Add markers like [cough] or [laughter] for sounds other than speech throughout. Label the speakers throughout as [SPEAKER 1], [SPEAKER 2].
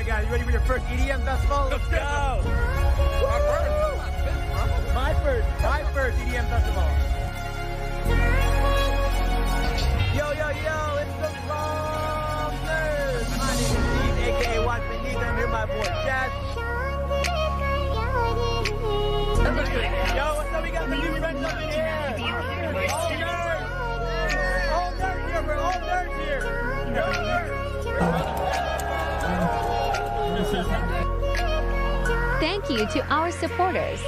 [SPEAKER 1] All right, guys, you ready for your first EDM festival? Let's go! My first, my first EDM festival. Yo, yo, yo, it's the Nerds. My name is Steve, aka Watson and I'm here with my boy Jazz. Yo, what's up? We got some new friends up in here. All nerds. All nerds here, bro. All nerds here.
[SPEAKER 2] Thank you to our supporters.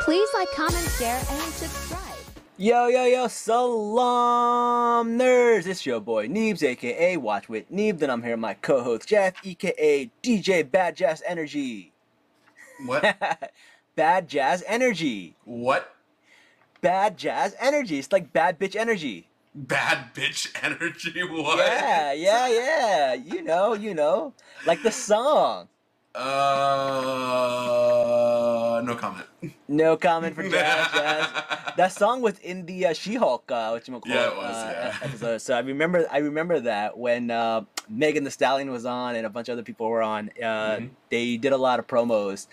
[SPEAKER 2] Please like, comment, share, and subscribe.
[SPEAKER 1] Yo, yo, yo, salaam nerds! It's your boy Neebs, aka Watch with Neeb. Then I'm here with my co-host Jeff, aka DJ Bad Jazz Energy.
[SPEAKER 3] What? [laughs]
[SPEAKER 1] Bad Jazz Energy.
[SPEAKER 3] what?
[SPEAKER 1] Bad Jazz Energy. It's like bad bitch energy.
[SPEAKER 3] Bad bitch energy? [laughs] What?
[SPEAKER 1] Yeah, yeah, yeah. You know, you know. Like the song.
[SPEAKER 3] Uh, no comment.
[SPEAKER 1] No comment for Jazz, Jazz. [laughs] That song was in the uh, She-Hulk, uh, you
[SPEAKER 3] Yeah, it was,
[SPEAKER 1] uh,
[SPEAKER 3] yeah.
[SPEAKER 1] episode. So I remember, I remember that when uh, Megan Thee Stallion was on and a bunch of other people were on. Uh,
[SPEAKER 3] Mhm.
[SPEAKER 1] They did a lot of promos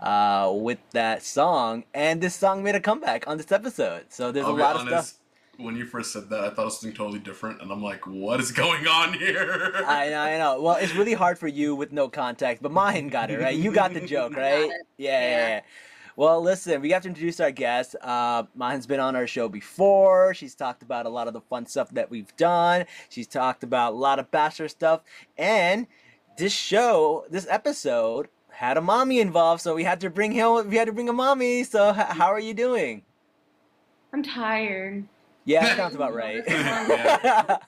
[SPEAKER 1] uh, with that song, and this song made a comeback on this episode. So there's
[SPEAKER 3] I'll
[SPEAKER 1] a lot of stuff.
[SPEAKER 3] When you first said that, I thought it was something totally different, and I'm like, what is going on here? [laughs]
[SPEAKER 1] I know, I know. Well, it's really hard for you with no context, but mine got it right. You got the joke, [laughs] right? Yeah, yeah.
[SPEAKER 4] Yeah.
[SPEAKER 1] yeah. Well, listen, we have to introduce our guest. Uh, Mahan's been on our show before. She's talked about a lot of the fun stuff that we've done. She's talked about a lot of bachelor stuff, and this show, this episode, had a mommy involved, so we had to bring him. We had to bring a mommy. So, h- how are you doing?
[SPEAKER 4] I'm tired.
[SPEAKER 1] Yeah, [laughs] sounds about right. [laughs]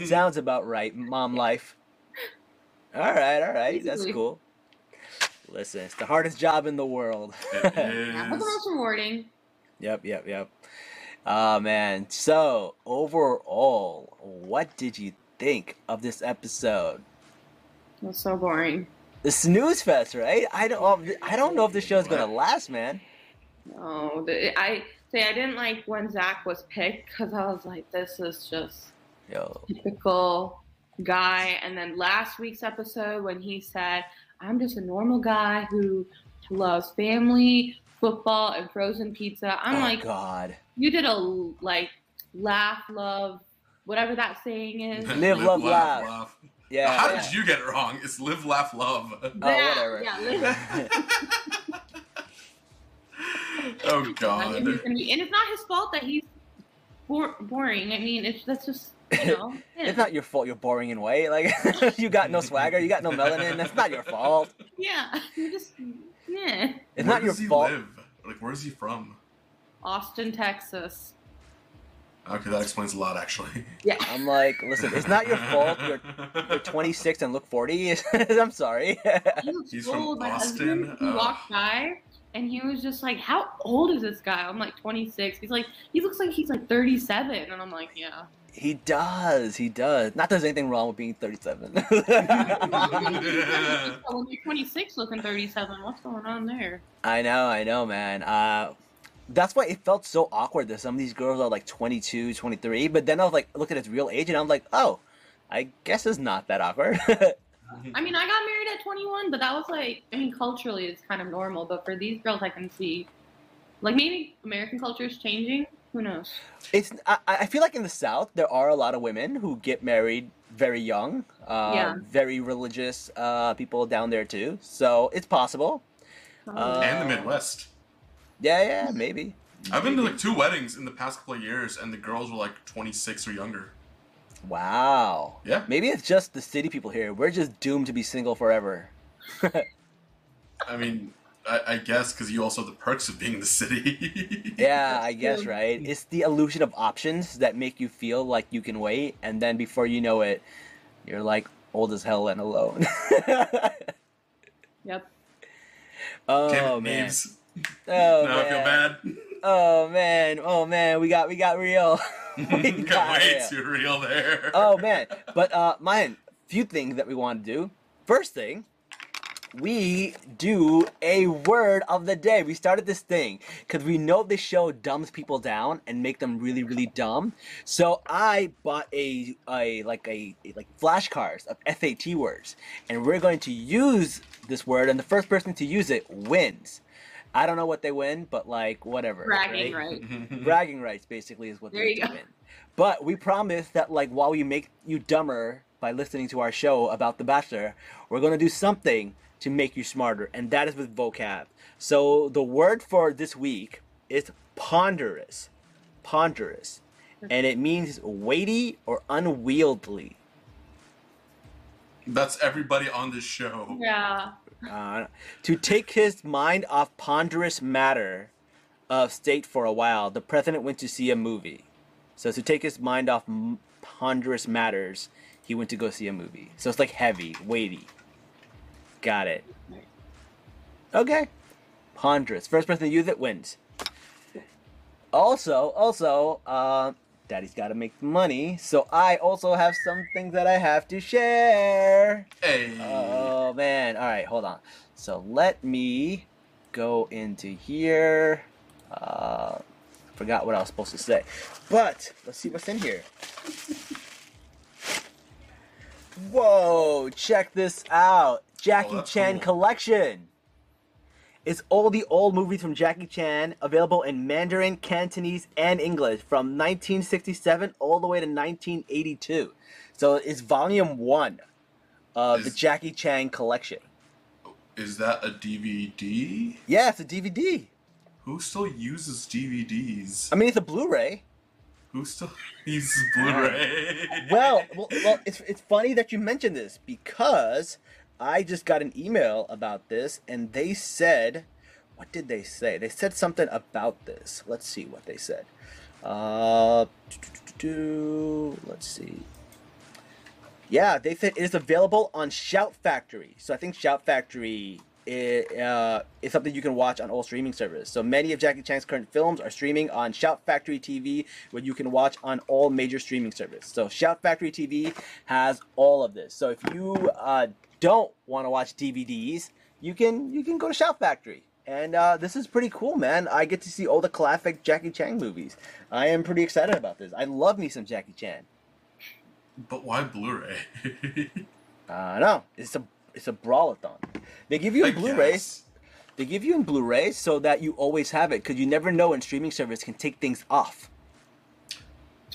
[SPEAKER 1] [laughs] Sounds about right, mom life. All right, all right, that's cool. Listen, it's the hardest job in the world.
[SPEAKER 3] It
[SPEAKER 4] Yeah, but the most rewarding.
[SPEAKER 1] Yep, yep, yep. Oh man. So overall, what did you think of this episode?
[SPEAKER 4] It was so boring.
[SPEAKER 1] The snooze fest, right? I don't. I don't know if this show's gonna last, man.
[SPEAKER 4] No, I say I didn't like when Zach was picked because I was like, this is just
[SPEAKER 1] Yo.
[SPEAKER 4] typical guy. And then last week's episode when he said, I'm just a normal guy who loves family, football, and frozen pizza. I'm
[SPEAKER 1] oh
[SPEAKER 4] like,
[SPEAKER 1] God.
[SPEAKER 4] you did a like laugh, love, whatever that saying is. [laughs]
[SPEAKER 1] Live, love, laugh. Yeah.
[SPEAKER 3] How
[SPEAKER 1] yeah.
[SPEAKER 3] did you get it wrong? It's live, laugh, love.
[SPEAKER 1] Oh,
[SPEAKER 4] That-
[SPEAKER 1] whatever.
[SPEAKER 4] Yeah, [laughs] live,
[SPEAKER 3] oh
[SPEAKER 4] I mean,
[SPEAKER 3] God.
[SPEAKER 4] he's be- and it's not his fault that he's bor- boring. I mean, it's that's just you [laughs] know.
[SPEAKER 1] It's not your fault. You're boring and white. Like [laughs] you got no swagger. You got no melanin. That's not your fault.
[SPEAKER 4] Yeah, you just yeah.
[SPEAKER 1] It's
[SPEAKER 3] Where
[SPEAKER 1] not your
[SPEAKER 3] he
[SPEAKER 1] fault.
[SPEAKER 3] live? Like, where's he from?
[SPEAKER 4] Austin, Texas.
[SPEAKER 3] Okay, that explains a lot, actually.
[SPEAKER 4] Yeah. [laughs]
[SPEAKER 1] I'm like, listen, it's not your fault. You're you're 26 and look 40. I'm sorry.
[SPEAKER 4] He
[SPEAKER 3] He's from Austin?
[SPEAKER 4] husband, he
[SPEAKER 3] Ugh.
[SPEAKER 4] walked by and he was just like, "How old is this guy?" I'm like, "26." He's like, "He looks like he's like 37," and I'm like, "Yeah."
[SPEAKER 1] he does. He does. Not that there's anything wrong with being 37. [laughs] [laughs]
[SPEAKER 4] when you're 26 looking 37, what's going on there?
[SPEAKER 1] I know, I know, man. Uh, that's why it felt so awkward that some of these girls are like 22, 23. But then I was like, look at his real age, and I'm like, oh, I guess it's not that awkward. [laughs]
[SPEAKER 4] I mean, I got married at 21, but that was like, I mean, culturally it's kind of normal. But for these girls, I can see, like, maybe American culture is changing. Who knows?
[SPEAKER 1] it's. I, I feel like in the South there are a lot of women who get married very young. Uh,
[SPEAKER 4] Yeah.
[SPEAKER 1] Very religious uh, people down there too. So it's possible. Uh,
[SPEAKER 3] and the Midwest.
[SPEAKER 1] Yeah, yeah, maybe.
[SPEAKER 3] I've been to like two weddings in the past couple of years, and the girls were like 26 or younger.
[SPEAKER 1] Wow.
[SPEAKER 3] Yeah.
[SPEAKER 1] Maybe it's just the city people here. We're just doomed to be single forever. [laughs]
[SPEAKER 3] I mean, I, I guess because you also have the perks of being in the city. [laughs]
[SPEAKER 1] Yeah, I guess right. It's the illusion of options that make you feel like you can wait, and then before you know it, you're like old as hell and alone.
[SPEAKER 4] Yep. [laughs]
[SPEAKER 1] Oh
[SPEAKER 3] Damn it,
[SPEAKER 1] man.
[SPEAKER 3] Beebs.
[SPEAKER 1] Oh
[SPEAKER 3] now I feel bad.
[SPEAKER 1] Oh man. Oh man. We got we got real. [laughs]
[SPEAKER 3] Got way
[SPEAKER 1] real.
[SPEAKER 3] too real there.
[SPEAKER 1] oh [laughs] man. But uh man few things that we want to do. First thing we do a word of the day. We started this thing because we know this show dumbs people down and make them really really dumb. So i bought a, a like a, a like flashcards of sat words. And we're going to use this word and the first person to use it wins i don't know what they win but like whatever
[SPEAKER 4] Bragging
[SPEAKER 1] right?
[SPEAKER 4] right. [laughs]
[SPEAKER 1] bragging rights basically is what
[SPEAKER 4] There
[SPEAKER 1] they
[SPEAKER 4] you
[SPEAKER 1] do
[SPEAKER 4] go.
[SPEAKER 1] win. But we promise that like while we make you dumber by listening to our show about The Bachelor, we're gonna do something to make you smarter, and that is with vocab. So the word for this week is ponderous. Ponderous. And it means weighty or unwieldy.
[SPEAKER 3] That's everybody on this show.
[SPEAKER 4] Yeah.
[SPEAKER 1] Uh, to take his mind off ponderous matter of state for a while, the president went to see a movie. So to take his mind off ponderous matters, he went to go see a movie. So it's like heavy, weighty. Got it. Okay. Ponderous. First person to use it wins. Also, also, uh, Daddy's got to make money, so I also have some things that I have to share.
[SPEAKER 3] Hey.
[SPEAKER 1] Oh man! All right, hold on. So let me go into here. Uh, forgot what I was supposed to say, but let's see what's in here. Whoa! Check this out, Jackie
[SPEAKER 3] Oh,
[SPEAKER 1] Chan
[SPEAKER 3] cool.
[SPEAKER 1] collection. It's all the old movies from Jackie Chan, available in Mandarin, Cantonese, and English from 1967 all the way to 1982. So it's volume one of the Jackie Chan collection.
[SPEAKER 3] Is that a DVD?
[SPEAKER 1] Yeah, it's a DVD.
[SPEAKER 3] Who still uses DVDs?
[SPEAKER 1] I mean, it's a Blu-ray.
[SPEAKER 3] Who still [laughs] uses Blu-ray?
[SPEAKER 1] Well, well, well it's it's funny that you mentioned this because I just got an email about this, and they said, what did they say? They said something about this. Let's see what they said. Uh, let's see. Yeah, they said it is available on Shout Factory. So I think Shout Factory i- uh, is something you can watch on all streaming services. So many of Jackie Chan's current films are streaming on Shout Factory TV, where you can watch on all major streaming services. So Shout Factory TV has all of this. So if you uh, don't want to watch DVDs, you can you can go to Shout Factory. And uh, this is pretty cool, man. I get to see all the classic Jackie Chan movies. I am pretty excited about this. I love me some Jackie Chan.
[SPEAKER 3] but why Blu-ray? [laughs]
[SPEAKER 1] I know it's a it's a brawlathon. They give you in Blu-rays.
[SPEAKER 3] guess.
[SPEAKER 1] They give you in Blu-rays so that you always have it because you never know when streaming service can take things off.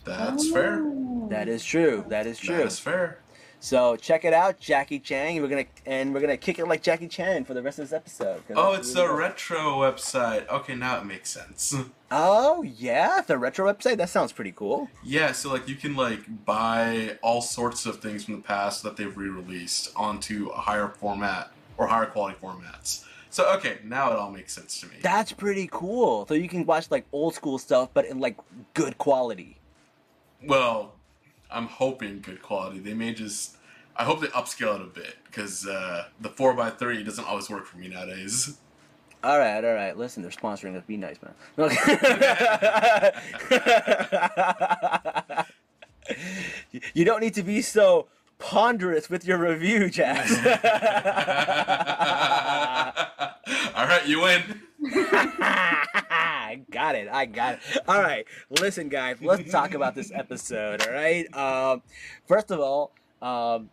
[SPEAKER 3] That's fair.
[SPEAKER 4] Oh.
[SPEAKER 1] That is true. That is true.
[SPEAKER 3] That is fair.
[SPEAKER 1] So check it out, Jackie Chan. We're gonna and we're gonna kick it like Jackie Chan for the rest of this episode.
[SPEAKER 3] Oh, it's
[SPEAKER 1] really
[SPEAKER 3] the retro website. Okay, now it makes sense. [laughs]
[SPEAKER 1] Oh yeah, the retro website. That sounds pretty cool.
[SPEAKER 3] Yeah, so like you can like buy all sorts of things from the past that they've re-released onto a higher format or higher quality formats. So okay, now it all makes sense to me.
[SPEAKER 1] That's pretty cool. So you can watch like old school stuff, but in like good quality.
[SPEAKER 3] well, I'm hoping good quality. They may just. I hope they upscale it a bit because uh, the four x three doesn't always work for me nowadays.
[SPEAKER 1] All right, all right. Listen, they're sponsoring us. Be nice, man. [laughs] You don't need to be so ponderous with your review, Jazz. [laughs]
[SPEAKER 3] all right, you win. [laughs]
[SPEAKER 1] I got it. I got it. All right. Listen, guys, let's talk about this [laughs] episode. All right. Um, first of all, um,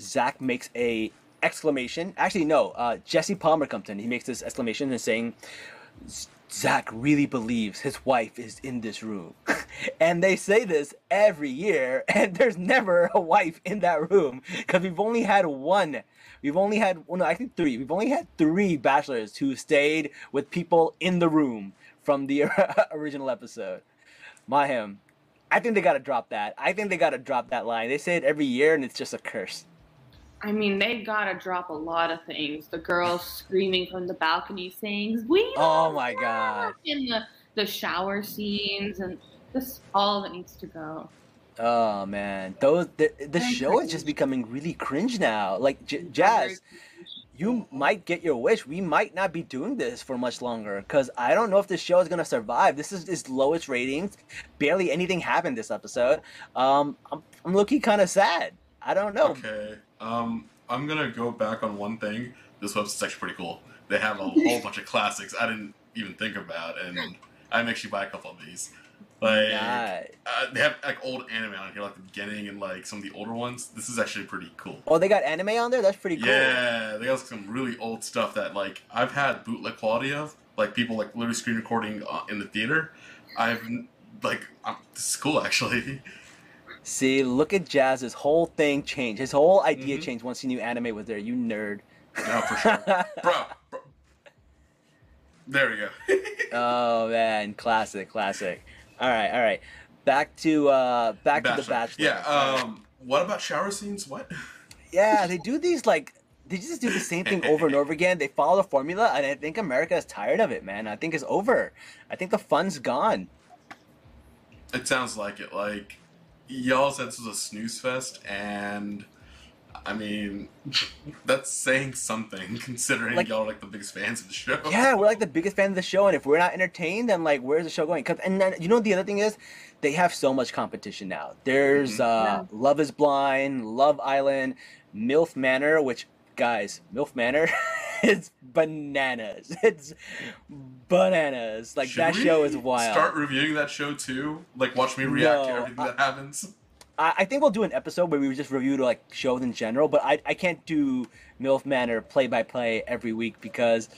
[SPEAKER 1] Zach makes a exclamation. Actually, no. Uh, Jesse Palmer comes in. He makes this exclamation and saying, Zach really believes his wife is in this room. [laughs] and they say this every year, [laughs] and there's never a wife in that room because we've only had one. We've only had, well, no, I think three. We've only had three bachelors who stayed with people in the room from the [laughs] original episode. Mahim, um, I think they gotta drop that. I think they gotta drop that line. They say it every year, and it's just a curse.
[SPEAKER 4] I mean, they gotta drop a lot of things. The girls [laughs] screaming from the balcony saying, "We."
[SPEAKER 1] Oh my
[SPEAKER 4] her,"
[SPEAKER 1] God.
[SPEAKER 4] In the the shower scenes and just all that needs to go.
[SPEAKER 1] Oh man, those the, the
[SPEAKER 4] I'm
[SPEAKER 1] show is just becoming really cringe now. Like J- Jazz, you might get your wish. We might not be doing this for much longer because I don't know if this show is gonna survive. This is its lowest ratings. Barely anything happened this episode. Um, I'm, I'm looking kind of sad. I don't know.
[SPEAKER 3] Okay. Um, I'm gonna go back on one thing. This website's actually pretty cool. They have a [laughs] whole bunch of classics I didn't even think about, and I'm actually buy a couple of these. Like uh, they have like old anime on here, like the beginning and like some of the older ones. This is actually pretty cool.
[SPEAKER 1] Oh, they got anime on there. That's pretty cool.
[SPEAKER 3] Yeah, they got some really old stuff that like I've had bootleg quality of, like people like literally screen recording uh, in the theater. I've like um, this is cool actually. [laughs]
[SPEAKER 1] See, look at Jazz's whole thing changed. His whole idea
[SPEAKER 3] Mhm.
[SPEAKER 1] changed once he knew anime was there. You nerd.
[SPEAKER 3] No, for sure, [laughs] bro, bro. There we go. [laughs]
[SPEAKER 1] oh man, classic, classic. All right, all right. Back to uh back to the Bachelor.
[SPEAKER 3] Yeah. Um. What about shower scenes? What? [laughs]
[SPEAKER 1] Yeah, they do these like they just do the same thing over and over again. They follow the formula, and I think America is tired of it, man. I think it's over. I think the fun's gone.
[SPEAKER 3] It sounds like it. Like y'all said this was a snooze fest, and I mean that's saying something [laughs] considering
[SPEAKER 1] Like-
[SPEAKER 3] y'all are like the biggest fans of the show.
[SPEAKER 1] Yeah, we're like the biggest fan of the show, and if we're not entertained, then like where's the show going? 'Cause- and then you know the other thing is, they have so much competition now. There's
[SPEAKER 3] Mhm.
[SPEAKER 1] uh, Love Is Blind, Love Island, MILF Manor, which guys, MILF Manor [laughs] is bananas. [laughs] It's bananas. Like
[SPEAKER 3] Should
[SPEAKER 1] that
[SPEAKER 3] we
[SPEAKER 1] show is wild.
[SPEAKER 3] Start reviewing that show too. Like watch me react to everything
[SPEAKER 1] I-
[SPEAKER 3] that happens.
[SPEAKER 1] I, think we'll do an episode where we just review like shows in general, but I, I can't do MILF Manor play by play every week because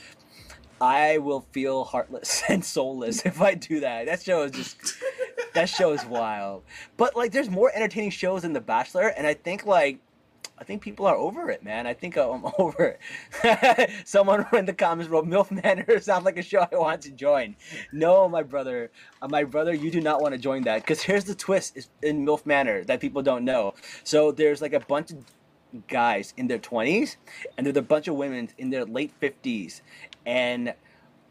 [SPEAKER 1] I will feel heartless [laughs] and soulless if I do that. That show is just that show is wild. But like there's more entertaining shows than The Bachelor, and I think like I think people are over it, man. I think I'm [laughs] over it. [laughs] Someone in the comments wrote MILF Manor [laughs] sounds like a show I want to join. No, my brother. Uh, my brother, you do not want to join that. Because here's the twist is in MILF Manor that people don't know. So there's like a bunch of guys in their 20s, and there's a bunch of women in their late 50s. And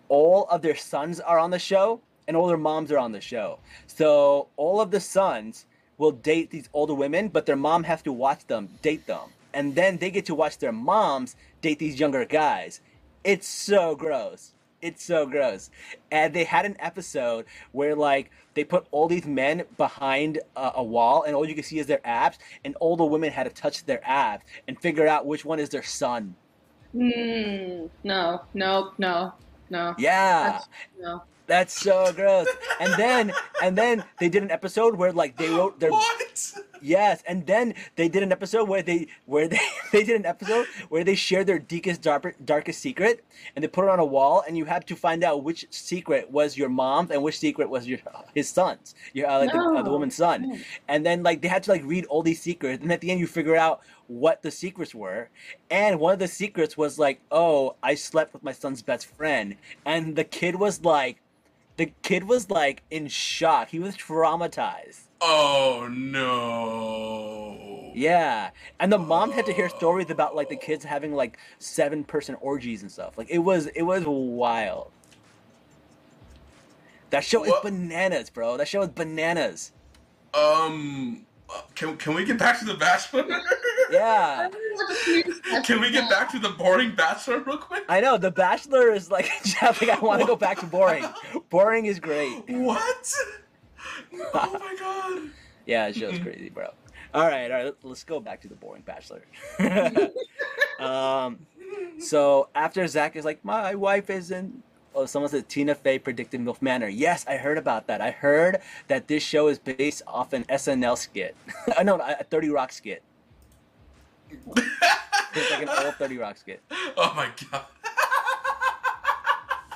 [SPEAKER 1] all of their sons are on the show, and all their moms are on the show. So all of the sons will date these older women, but their mom has to watch them date them. And then they get to watch their moms date these younger guys. It's so gross. It's so gross. And they had an episode where like they put all these men behind a, a wall and all you can see is their abs and all the women had to touch their abs and figure out which one is their son.
[SPEAKER 4] Mm, no, no, no, no.
[SPEAKER 1] Yeah.
[SPEAKER 4] That's- no.
[SPEAKER 1] That's so gross. And then and then they did an episode where like they wrote their
[SPEAKER 3] what?
[SPEAKER 1] Yes, and then they did an episode where they where they [laughs] they did an episode where they shared their deepest dark, darkest secret and they put it on a wall and you had to find out which secret was your mom's and which secret was your his son's your uh, like the, uh, the woman's son
[SPEAKER 4] No.
[SPEAKER 1] and then like they had to like read all these secrets and at the end you figure out what the secrets were and one of the secrets was like oh I slept with my son's best friend and the kid was like the kid was like in shock he was traumatized
[SPEAKER 3] Oh no.
[SPEAKER 1] yeah, and the mom had to hear stories about like the kids having like seven person orgies and stuff. Like it was it was wild. That show is bananas, bro. That show is bananas.
[SPEAKER 3] Um. Uh, Can can we get back to the Bachelor? [laughs]
[SPEAKER 1] Yeah,
[SPEAKER 3] can we get back to the boring Bachelor real quick?
[SPEAKER 1] I know. The Bachelor is like, [laughs] like I want to go back to boring. [laughs] Boring is great.
[SPEAKER 3] What? Oh my god.
[SPEAKER 1] Yeah, that show's crazy, bro. All right, all right. let- Let's go back to the boring Bachelor. um, so after Zach is like, my wife isn't. Oh, someone said Tina Fey predicted MILF Manor. Yes, I heard about that. I heard that this show is based off an SNL skit. [laughs] Uh, no, a 30 Rock skit. [laughs] It's like an old 30 Rock skit.
[SPEAKER 3] Oh my god.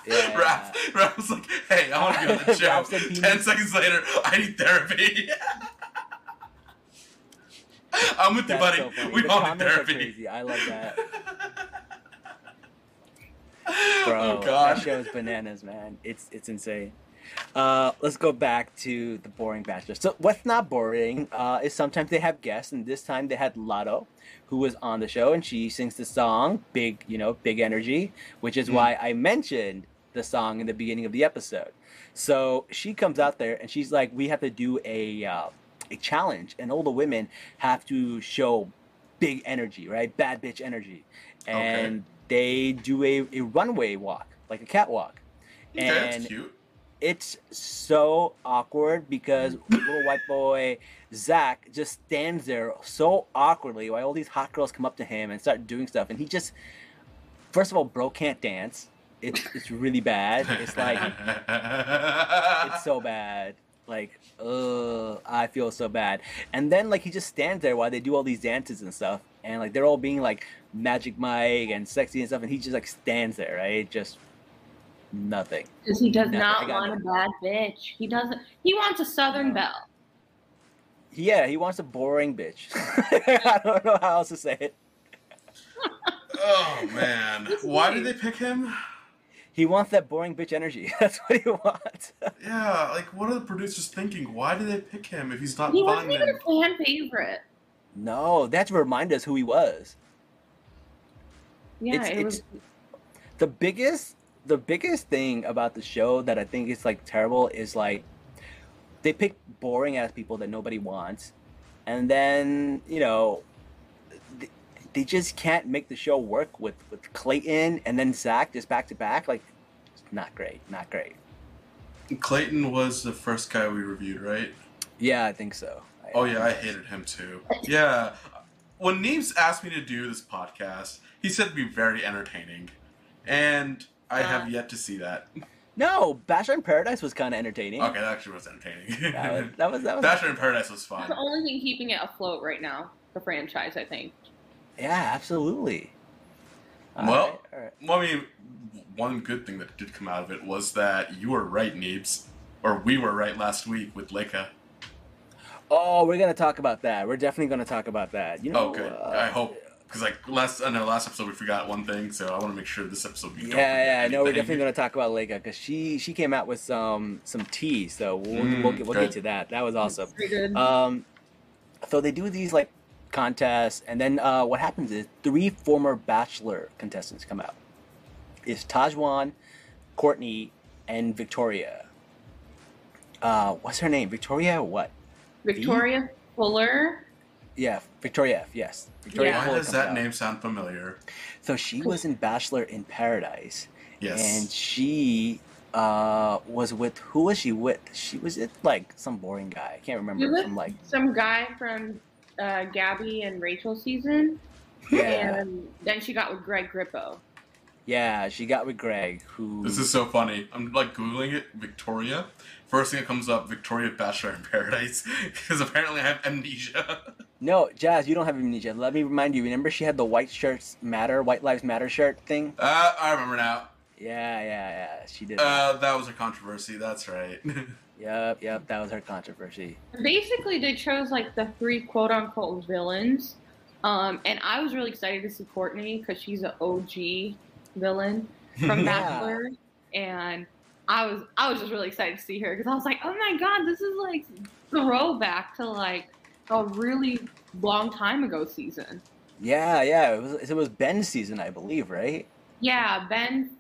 [SPEAKER 1] Yeah.
[SPEAKER 3] Raph, Raph was like, hey, I want to be on the [laughs] show. Ten seconds later, I need therapy. I'm with you, buddy.
[SPEAKER 1] So
[SPEAKER 3] we
[SPEAKER 1] the
[SPEAKER 3] all need therapy.
[SPEAKER 1] crazy. I love that. Bro,
[SPEAKER 3] oh
[SPEAKER 1] that show is bananas, man. It's it's insane. Uh, let's go back to the boring bachelor. So what's not boring uh, is sometimes they have guests, and this time they had Latto, who was on the show, and she sings the song "Big," you know, "Big Energy," which is
[SPEAKER 3] Mm.
[SPEAKER 1] why I mentioned the song in the beginning of the episode. So she comes out there and she's like, "We have to do a uh, a challenge, and all the women have to show big energy, right? Bad bitch energy." And they do a, a runway walk, like a catwalk.
[SPEAKER 3] Okay,
[SPEAKER 1] and it's so awkward because [laughs] little white boy Zach just stands there so awkwardly while all these hot girls come up to him and start doing stuff, and he just, first of all, bro can't dance. It's it's really bad. It's like it's so [laughs] bad. Like, ugh, I feel so bad. And then like he just stands there while they do all these dances and stuff, and like they're all being like Magic Mike and sexy and stuff, and he just like stands there, right? Just nothing.
[SPEAKER 4] Because he does
[SPEAKER 1] No, I
[SPEAKER 4] not
[SPEAKER 1] got
[SPEAKER 4] want a bad bitch. He doesn't. He wants a Southern
[SPEAKER 1] No.
[SPEAKER 4] belle.
[SPEAKER 1] Yeah, he wants a boring bitch. [laughs] I don't know how else to say it. [laughs]
[SPEAKER 3] Oh man,
[SPEAKER 4] It's
[SPEAKER 3] why did they pick him?
[SPEAKER 1] He wants that boring bitch energy. [laughs] That's what he wants.
[SPEAKER 3] Yeah, like what are the producers thinking? Why did they pick him if he's not
[SPEAKER 4] He wasn't even a fan favorite.
[SPEAKER 1] no, that's to remind us who he was.
[SPEAKER 4] Yeah,
[SPEAKER 1] It's-
[SPEAKER 4] it
[SPEAKER 1] it's-
[SPEAKER 4] was.
[SPEAKER 1] the biggest the biggest thing about the show that I think is like terrible is like they pick boring ass people that nobody wants, and then you know they, they just can't make the show work with with Clayton and then Zach just back to back. Like, it's not great, not great.
[SPEAKER 3] Clayton was the first guy we reviewed, right?
[SPEAKER 1] Yeah, I think so.
[SPEAKER 3] Oh yeah, I hated him too. Yeah, when Neves asked me to do this podcast, he said it'd be very entertaining, and I uh. have yet to see that.
[SPEAKER 1] No, Bachelor in Paradise was kind of entertaining.
[SPEAKER 3] Okay, that actually was entertaining.
[SPEAKER 1] That was [laughs] that was, that was
[SPEAKER 3] Bachelor in Paradise was
[SPEAKER 4] It's
[SPEAKER 3] fun.
[SPEAKER 4] the only thing keeping it afloat right now. The franchise, I think.
[SPEAKER 1] yeah, absolutely. All
[SPEAKER 3] Well-
[SPEAKER 1] right, all right.
[SPEAKER 3] Well, I mean, one good thing that did come out of it was that you were right, Neebs. Or we were right last week with Leica.
[SPEAKER 1] Oh, we're gonna talk about that. We're definitely gonna talk about that. You know,
[SPEAKER 3] Oh, good.
[SPEAKER 1] uh,
[SPEAKER 3] I hope. Because, like, last, I know last episode we forgot one thing, so I want to make sure this episode we don't
[SPEAKER 1] Yeah, yeah, I know. We're definitely gonna talk about Leica because she she came out with some some tea, so we'll
[SPEAKER 3] Mm,
[SPEAKER 1] we'll, get, we'll get to that. That was awesome.
[SPEAKER 4] Very good.
[SPEAKER 1] Um, so they do these like contests, and then uh, what happens is three former Bachelor contestants come out. It's Tahzjuan, Courtney, and Victoria. Uh, what's her name? Victoria what?
[SPEAKER 4] Victoria Fuller.
[SPEAKER 1] Yeah, Victoria F. Yes, Victoria
[SPEAKER 4] Yeah.
[SPEAKER 3] Why
[SPEAKER 1] Fuller
[SPEAKER 3] does that
[SPEAKER 1] out.
[SPEAKER 3] name sound familiar?
[SPEAKER 1] So she was in Bachelor in Paradise.
[SPEAKER 3] Yes.
[SPEAKER 1] And she uh was with who was she with? She was with like some boring guy. I can't remember.
[SPEAKER 4] You
[SPEAKER 1] Some like
[SPEAKER 4] Some guy from uh, Gabby and Rachel season.
[SPEAKER 1] yeah,
[SPEAKER 4] And then she got with Greg Grippo.
[SPEAKER 1] yeah. She got with Greg, who
[SPEAKER 3] This is so funny. I'm like googling it, Victoria. First thing that comes up, Victoria Bachelor in Paradise, [laughs] because apparently I have amnesia. [laughs]
[SPEAKER 1] no Jazz. You don't have amnesia. Let me remind you. Remember, she had the white shirts matter, white lives matter shirt thing.
[SPEAKER 3] Uh, I remember now.
[SPEAKER 1] Yeah, yeah, yeah. She did.
[SPEAKER 3] Uh, that was a controversy. That's right. [laughs]
[SPEAKER 1] Yep, yep. That was her controversy.
[SPEAKER 4] Basically, they chose like the three quote unquote villains. Um, and I was really excited to see Courtney because she's an OG villain from
[SPEAKER 1] Yeah.
[SPEAKER 4] Bachelor. And I was I was just really excited to see her because I was like, oh my god, this is like throwback to like a really long time ago season.
[SPEAKER 1] Yeah, yeah. It was it was Ben's season, I believe, right?
[SPEAKER 4] Yeah, Ben,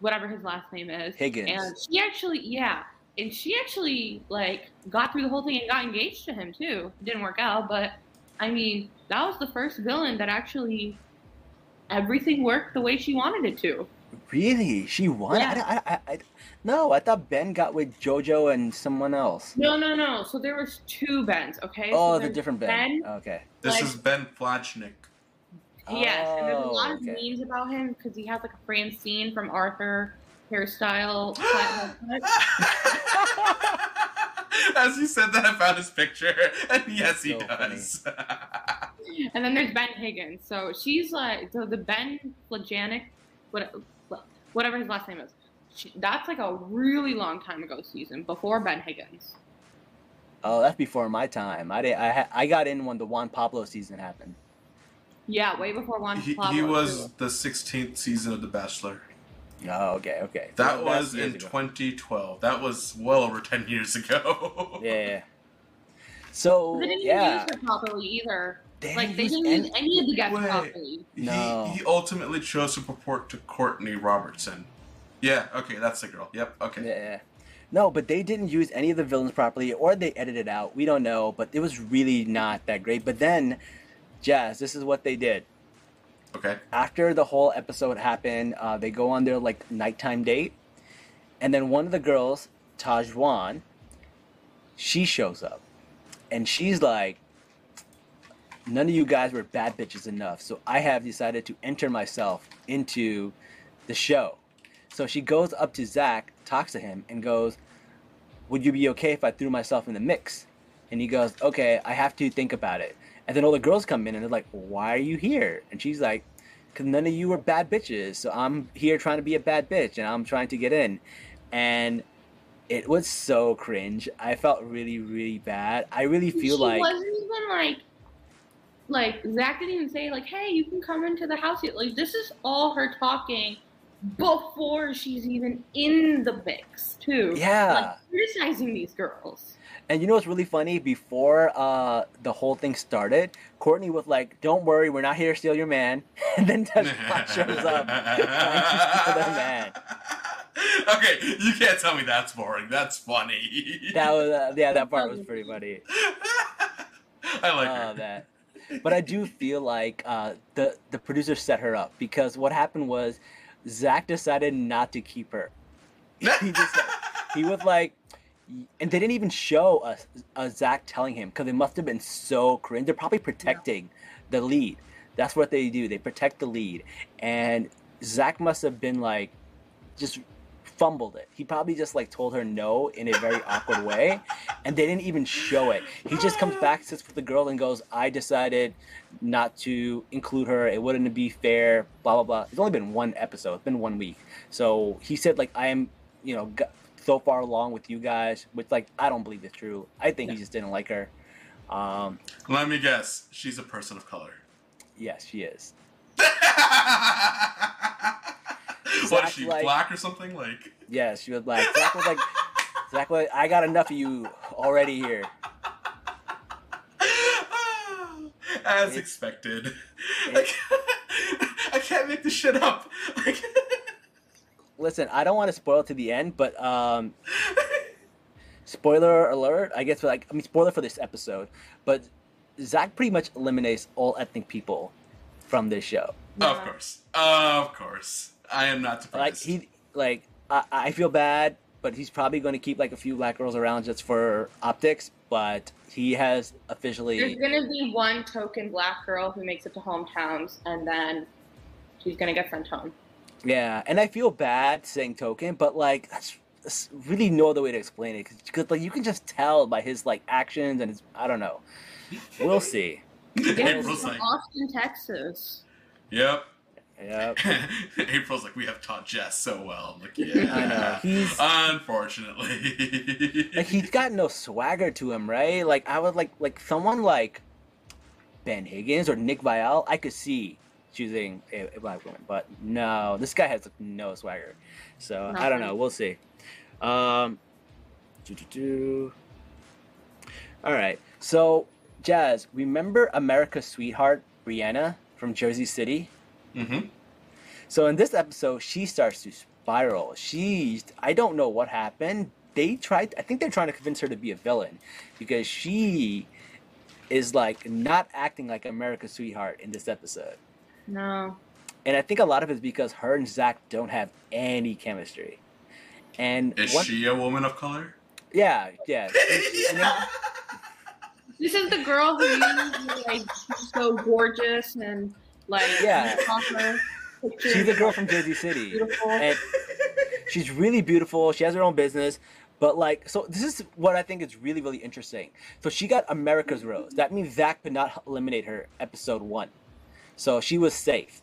[SPEAKER 4] whatever his last name is,
[SPEAKER 1] Higgins.
[SPEAKER 4] and she actually, yeah, and she actually like got through the whole thing and got engaged to him too. Didn't work out, but I mean, that was the first villain that actually everything worked the way she wanted it to.
[SPEAKER 1] Really? She won?
[SPEAKER 4] Yeah.
[SPEAKER 1] I, I, I, I, no, I thought Ben got with JoJo and someone else.
[SPEAKER 4] No, no, no. So there was two Bens. Okay.
[SPEAKER 1] Oh,
[SPEAKER 4] so
[SPEAKER 1] the different Ben. Oh, okay.
[SPEAKER 3] this
[SPEAKER 4] Like-
[SPEAKER 3] is Ben Flajnik.
[SPEAKER 4] Yes, and there's a oh, lot
[SPEAKER 1] Oh,
[SPEAKER 4] of
[SPEAKER 1] okay.
[SPEAKER 4] memes about him because he has like a Francine from Arthur hairstyle. [gasps] [laughs]
[SPEAKER 3] As you said that, I found his picture, [laughs] and yes, he
[SPEAKER 1] So
[SPEAKER 3] does.
[SPEAKER 4] And then there's Ben Higgins. So she's like, so the Ben Flajnik, what, whatever his last name is, she, that's like a really long time ago season before Ben Higgins.
[SPEAKER 1] Oh, that's before my time. I did. I ha- I got in when the Juan Pablo season happened.
[SPEAKER 4] Yeah, way before Juan
[SPEAKER 3] he,
[SPEAKER 4] Pablo.
[SPEAKER 3] he was
[SPEAKER 4] too.
[SPEAKER 3] the 16th season of The Bachelor.
[SPEAKER 1] Oh, okay, okay.
[SPEAKER 3] That
[SPEAKER 1] That's
[SPEAKER 3] was in
[SPEAKER 1] ago.
[SPEAKER 3] 2012. That was well over 10 years ago. [laughs]
[SPEAKER 1] Yeah. yeah. [laughs] So
[SPEAKER 4] They didn't
[SPEAKER 1] yeah,
[SPEAKER 4] use her properly either.
[SPEAKER 1] they
[SPEAKER 4] like they didn't
[SPEAKER 1] any-
[SPEAKER 4] use any of the guests properly.
[SPEAKER 1] No.
[SPEAKER 3] He, he ultimately chose to purport to Courtney Robertson. Yeah, okay, that's the girl. Yep, okay.
[SPEAKER 1] Yeah. No, but they didn't use any of the villains properly, or they edited out. We don't know, but it was really not that great. But then, Jazz, this is what they did.
[SPEAKER 3] Okay.
[SPEAKER 1] after the whole episode happened, uh, they go on their like nighttime date, and then one of the girls, Tahzjuan, she shows up, and she's like, "None of you guys were bad bitches enough, so I have decided to enter myself into the show." So she goes up to Zach, talks to him, and goes, "Would you be okay if I threw myself in the mix?" And he goes, "Okay, I have to think about it." And then all the girls come in and they're like, "Why are you here?" And she's like, "Cause none of you are bad bitches, so I'm here trying to be a bad bitch, and I'm trying to get in." And it was so cringe. I felt really, really bad. I really feel
[SPEAKER 4] she
[SPEAKER 1] like
[SPEAKER 4] wasn't even like like Zach didn't even say like, "Hey, you can come into the house." Like this is all her talking before she's even in the mix, too.
[SPEAKER 1] Yeah.
[SPEAKER 4] like criticizing these girls.
[SPEAKER 1] And you know what's really funny? Before uh, the whole thing started, Courtney was like, "Don't worry, we're not here to steal your man." [laughs] And then Tahzjuan shows up [laughs] trying to steal their man.
[SPEAKER 3] Okay, you can't tell me that's boring. That's funny.
[SPEAKER 1] That was uh, yeah, that part was pretty funny.
[SPEAKER 3] I like her.
[SPEAKER 1] that. But I do feel like uh, the the producer set her up because what happened was Zach decided not to keep her. [laughs] He just he was like, and they didn't even show us uh, Zach telling him because it must have been so cringe. They're probably protecting the lead. That's what they do. They protect the lead, and Zach must have been like, just fumbled it. He probably just like told her no in a very [laughs] awkward way, and they didn't even show it. He just comes back, sits with the girl, and goes, "I decided not to include her. It wouldn't be fair." Blah blah blah. It's only been one episode. It's been one week. So he said, like, I am, you know, g- so far along with you guys. Which like I don't believe it's true. I think he just didn't like her. Um,
[SPEAKER 3] Let me guess. She's a person of color.
[SPEAKER 1] yes, she is. [laughs]
[SPEAKER 3] what is she,
[SPEAKER 1] like-
[SPEAKER 3] black or something? Like.
[SPEAKER 1] yeah, she was like Zach was like Zach was like, I got enough of you already here. [laughs]
[SPEAKER 3] As
[SPEAKER 1] It's-
[SPEAKER 3] expected.
[SPEAKER 1] it's- [laughs]
[SPEAKER 3] I can't make this shit up. Like- [laughs]
[SPEAKER 1] Listen, I don't want to spoil it to the end, but um, spoiler alert. I guess like I mean spoiler for this episode, but Zach pretty much eliminates all ethnic people from this show.
[SPEAKER 3] Of course. Of course. I am not surprised.
[SPEAKER 1] Like he like I, I feel bad, but he's probably going to keep like a few black girls around just for optics. But he has officially.
[SPEAKER 4] There's gonna be one token black girl who makes it to hometowns, and then she's gonna get sent home.
[SPEAKER 1] Yeah, and I feel bad saying token, but like that's, that's really no other way to explain it because like you can just tell by his like actions and his I don't know. We'll see. [laughs]
[SPEAKER 4] Yeah,
[SPEAKER 3] April's
[SPEAKER 4] from
[SPEAKER 3] like,
[SPEAKER 4] Austin, Texas.
[SPEAKER 3] yep.
[SPEAKER 1] Yep. [laughs]
[SPEAKER 3] April's like, we have taught Jess so well. I'm like, yeah. [laughs]
[SPEAKER 1] I know. He's
[SPEAKER 3] Unfortunately. [laughs]
[SPEAKER 1] like he's got no swagger to him, right? Like I would like like someone like Ben Higgins or Nick Viall, I could see choosing a, a black woman, but no, this guy has like, no swagger. So I don't know. We'll see. Um, doo-doo-doo. All right. So Jazz, remember America's sweetheart Brianna from Jersey City?
[SPEAKER 3] Hmm
[SPEAKER 1] So in this episode, she starts to spiral. She's I don't know what happened. They tried I think they're trying to convince her to be a villain because she is like not acting like America's sweetheart in this episode.
[SPEAKER 4] No.
[SPEAKER 1] And I think a lot of it is because her and Zach don't have any chemistry. And
[SPEAKER 3] Is
[SPEAKER 1] one-
[SPEAKER 3] she a woman of color?
[SPEAKER 1] yeah, yeah. [laughs] And then-
[SPEAKER 4] This is the girl who usually like she's so gorgeous and like
[SPEAKER 1] Yeah.
[SPEAKER 4] proper
[SPEAKER 1] she's a girl from Jersey City.
[SPEAKER 4] beautiful.
[SPEAKER 1] And she's really beautiful. She has her own business. But like, so this is what I think is really, really interesting. So she got America's Rose. That means Zach could not eliminate her episode one. So she was safe.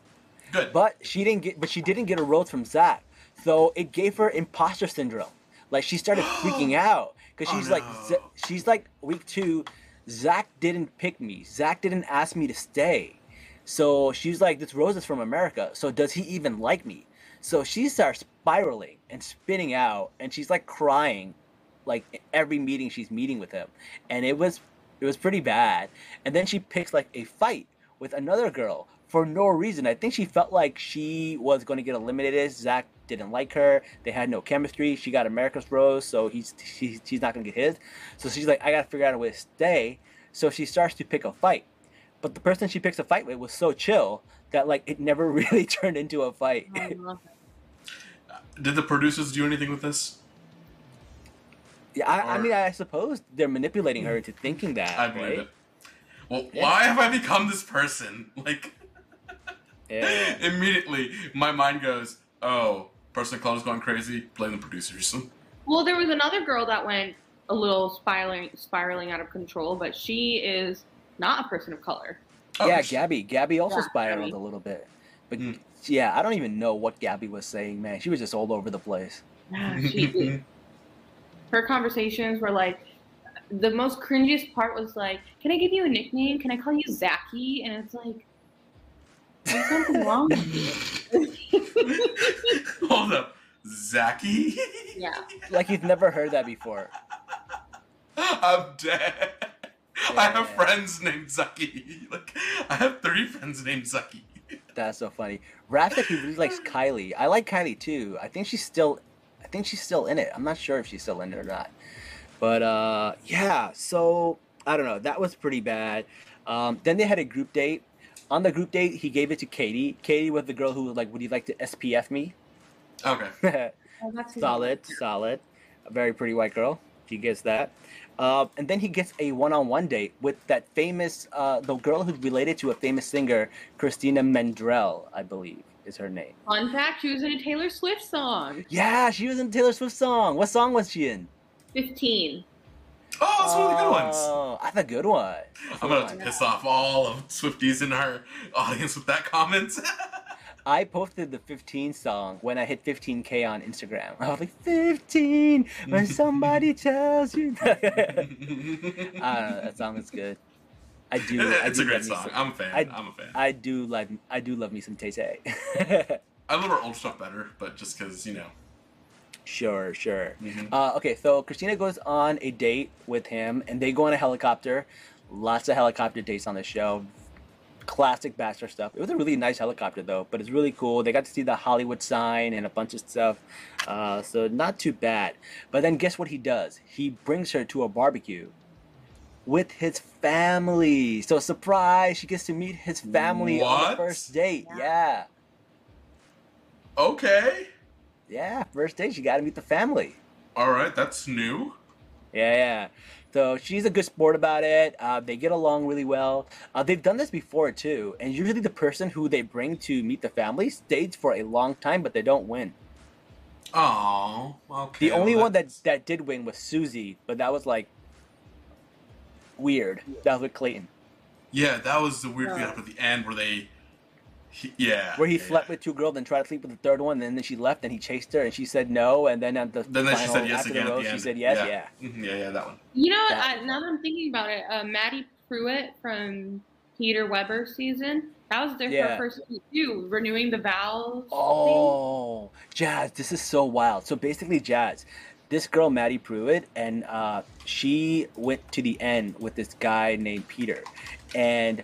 [SPEAKER 3] Good.
[SPEAKER 1] But she didn't get but she didn't get a rose from Zach. So it gave her imposter syndrome. Like she started [gasps] freaking out. Because
[SPEAKER 3] Oh,
[SPEAKER 1] she's like
[SPEAKER 3] no.
[SPEAKER 1] Z- she's like week two, Zach didn't pick me. Zach didn't ask me to stay. So she's like, This rose is from America. So does he even like me? So she starts spiraling and spinning out and she's like crying like every meeting she's meeting with him. And it was it was pretty bad. And then she picks like a fight with another girl for no reason. I think she felt like she was going to get eliminated. Zach didn't like her. They had no chemistry. She got America's rose, so he's she, she's not going to get his. So she's like, I got to figure out a way to stay. So she starts to pick a fight. But the person she picks a fight with was so chill that like it never [laughs] really turned into a fight.
[SPEAKER 4] Oh, I [laughs] love it.
[SPEAKER 3] Did the producers do anything with this?
[SPEAKER 1] yeah, I, I mean, I suppose they're manipulating her into thinking that.
[SPEAKER 3] I believe
[SPEAKER 1] right?
[SPEAKER 3] it. Well,
[SPEAKER 1] Yeah.
[SPEAKER 3] why have I become this person? [laughs] Like,
[SPEAKER 1] Yeah.
[SPEAKER 3] immediately my mind goes, "Oh, person of color is going crazy. Blame the producers."
[SPEAKER 4] Well, there was another girl that went a little spiraling, spiraling out of control, but she is not a person of color.
[SPEAKER 3] Oh,
[SPEAKER 1] yeah,
[SPEAKER 3] sh-
[SPEAKER 1] Gabby. Gabby also
[SPEAKER 4] Yeah,
[SPEAKER 1] spiraled
[SPEAKER 4] Gabby.
[SPEAKER 1] a little bit, but
[SPEAKER 3] Mm.
[SPEAKER 1] yeah, I don't even know what Gabby was saying, man. She was just all over the place.
[SPEAKER 4] Yeah, she, [laughs] her conversations were like, the most cringiest part was like, "Can I give you a nickname? Can I call you Zachy?" And it's like, there's something [laughs] wrong with you. [laughs]
[SPEAKER 3] Hold up, Zachy.
[SPEAKER 4] yeah.
[SPEAKER 1] Like you've never heard that before.
[SPEAKER 3] I'm dead. [laughs] I have friends named Zucky. [laughs] Like, I have three friends named Zucky. [laughs]
[SPEAKER 1] That's so funny. Raph said he really likes Kylie. I like Kylie too. I think she's still, I think she's still in it. I'm not sure if she's still in it or not. But uh, yeah. So I don't know. That was pretty bad. Um, then they had a group date. On the group date, he gave it to Katie. Katie was the girl who was like, "Would you like to SPF me?"
[SPEAKER 3] Okay.
[SPEAKER 4] Oh, that's
[SPEAKER 1] solid, solid. A very pretty white girl. He gets that. Uh, and then he gets a one-on-one date with that famous, uh, the girl who's related to a famous singer, Christina Mandrell, I believe is her name.
[SPEAKER 4] Fun fact: she was in a Taylor Swift song.
[SPEAKER 1] Yeah, she was in a Taylor Swift song. What song was she in?
[SPEAKER 4] Fifteen.
[SPEAKER 3] Oh, that's one of the good ones.
[SPEAKER 1] Oh, that's a good one.
[SPEAKER 3] I'm gonna to piss off all of Swifties in our audience with that comment. [laughs]
[SPEAKER 1] I posted the 15 song when I hit 15k on Instagram. I was like, 15 when somebody [laughs] tells you. I don't know. That song is good. I do. I
[SPEAKER 3] it's
[SPEAKER 1] do
[SPEAKER 3] a great song.
[SPEAKER 1] some-
[SPEAKER 3] I'm a fan.
[SPEAKER 1] I-
[SPEAKER 3] I, am a fan.
[SPEAKER 1] I do like. I do love me some Tay Tay. [laughs]
[SPEAKER 3] I love her old stuff better, but just because you know.
[SPEAKER 1] sure, sure.
[SPEAKER 3] Mhm.
[SPEAKER 1] Uh, okay, so Christina goes on a date with him, and they go on a helicopter. Lots of helicopter dates on the show. Classic Bachelor stuff. It was a really nice helicopter though, but it's really cool. They got to see the Hollywood sign and a bunch of stuff, uh, so not too bad. But then guess what he does? He brings her to a barbecue with his family. So surprise, she gets to meet his family on the first date. Yeah,
[SPEAKER 3] Okay.
[SPEAKER 1] yeah, first date. She got to meet the family.
[SPEAKER 3] All right, that's new.
[SPEAKER 1] Yeah, yeah. So she's a good sport about it. Uh, they get along really well. Uh, they've done this before too, and usually the person who they bring to meet the family stays for a long time, but they don't win.
[SPEAKER 3] Oh, okay.
[SPEAKER 1] The only
[SPEAKER 3] well,
[SPEAKER 1] one that that did win was Susie, but that was like weird. That was with Clayton,
[SPEAKER 3] Yeah, that was the weird thing
[SPEAKER 4] Yeah.
[SPEAKER 3] happened at the end where they. He, yeah.
[SPEAKER 1] where he
[SPEAKER 3] yeah,
[SPEAKER 1] slept
[SPEAKER 3] yeah.
[SPEAKER 1] with two girls and tried to sleep with the third one, and then she left and he chased her and she said no, and then at the
[SPEAKER 3] Then, then she
[SPEAKER 1] final,
[SPEAKER 3] said yes again
[SPEAKER 1] the
[SPEAKER 3] at
[SPEAKER 1] rose,
[SPEAKER 3] the end.
[SPEAKER 1] she said yes,
[SPEAKER 3] yeah.
[SPEAKER 1] yeah.
[SPEAKER 3] Mhm, yeah, yeah, that one.
[SPEAKER 4] You know,
[SPEAKER 1] That-
[SPEAKER 4] uh, now that I'm thinking about it, uh, Madi Prewett from Peter Weber season, that was their her
[SPEAKER 1] Yeah.
[SPEAKER 4] first too, renewing the vows. thing.
[SPEAKER 1] Oh, Jazz, this is so wild. So basically, Jazz, this girl, Madi Prewett, and uh, she went to the end with this guy named Peter. And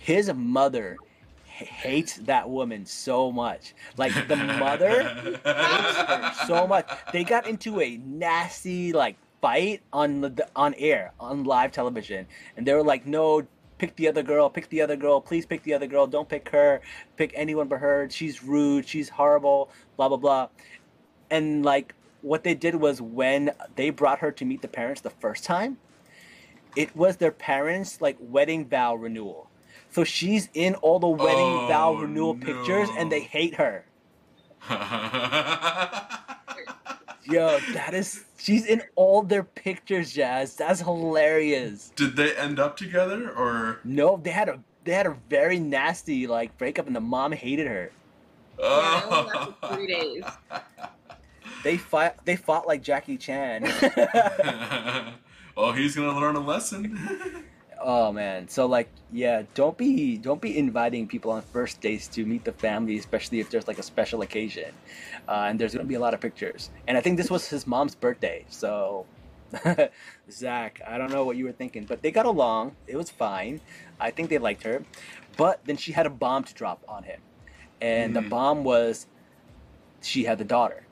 [SPEAKER 1] his mother h- hates that woman so much. Like, the mother hates her so much. They got into a nasty, like, fight on the on air, on live television. And they were like, no, pick the other girl, pick the other girl, please pick the other girl, don't pick her, pick anyone but her. She's rude, she's horrible, blah blah blah. And like what they did was when they brought her to meet the parents the first time, it was their parents like wedding vow renewal. So she's in all the wedding oh, vow
[SPEAKER 3] Oh,
[SPEAKER 1] renewal pictures and they hate her. [laughs] Yo, that is she's in all their pictures, Jazz. That's hilarious.
[SPEAKER 3] Did they end up together or?
[SPEAKER 1] No, they had a they had a very nasty like breakup and the mom hated her.
[SPEAKER 4] Yeah, it [laughs] three days.
[SPEAKER 1] They fought they fought like Jackie Chan.
[SPEAKER 3] well, [laughs] oh, he's gonna learn a lesson.
[SPEAKER 1] Oh man. So like yeah, don't be don't be inviting people on first dates to meet the family, especially if there's like a special occasion. Uh, and there's gonna be a lot of pictures. And I think this was his mom's birthday, so [laughs] Zach, I don't know what you were thinking, but they got along. It was fine. I think they liked her. But then she had a bomb to drop on him. And the
[SPEAKER 3] Mhm.
[SPEAKER 1] bomb was she had the daughter.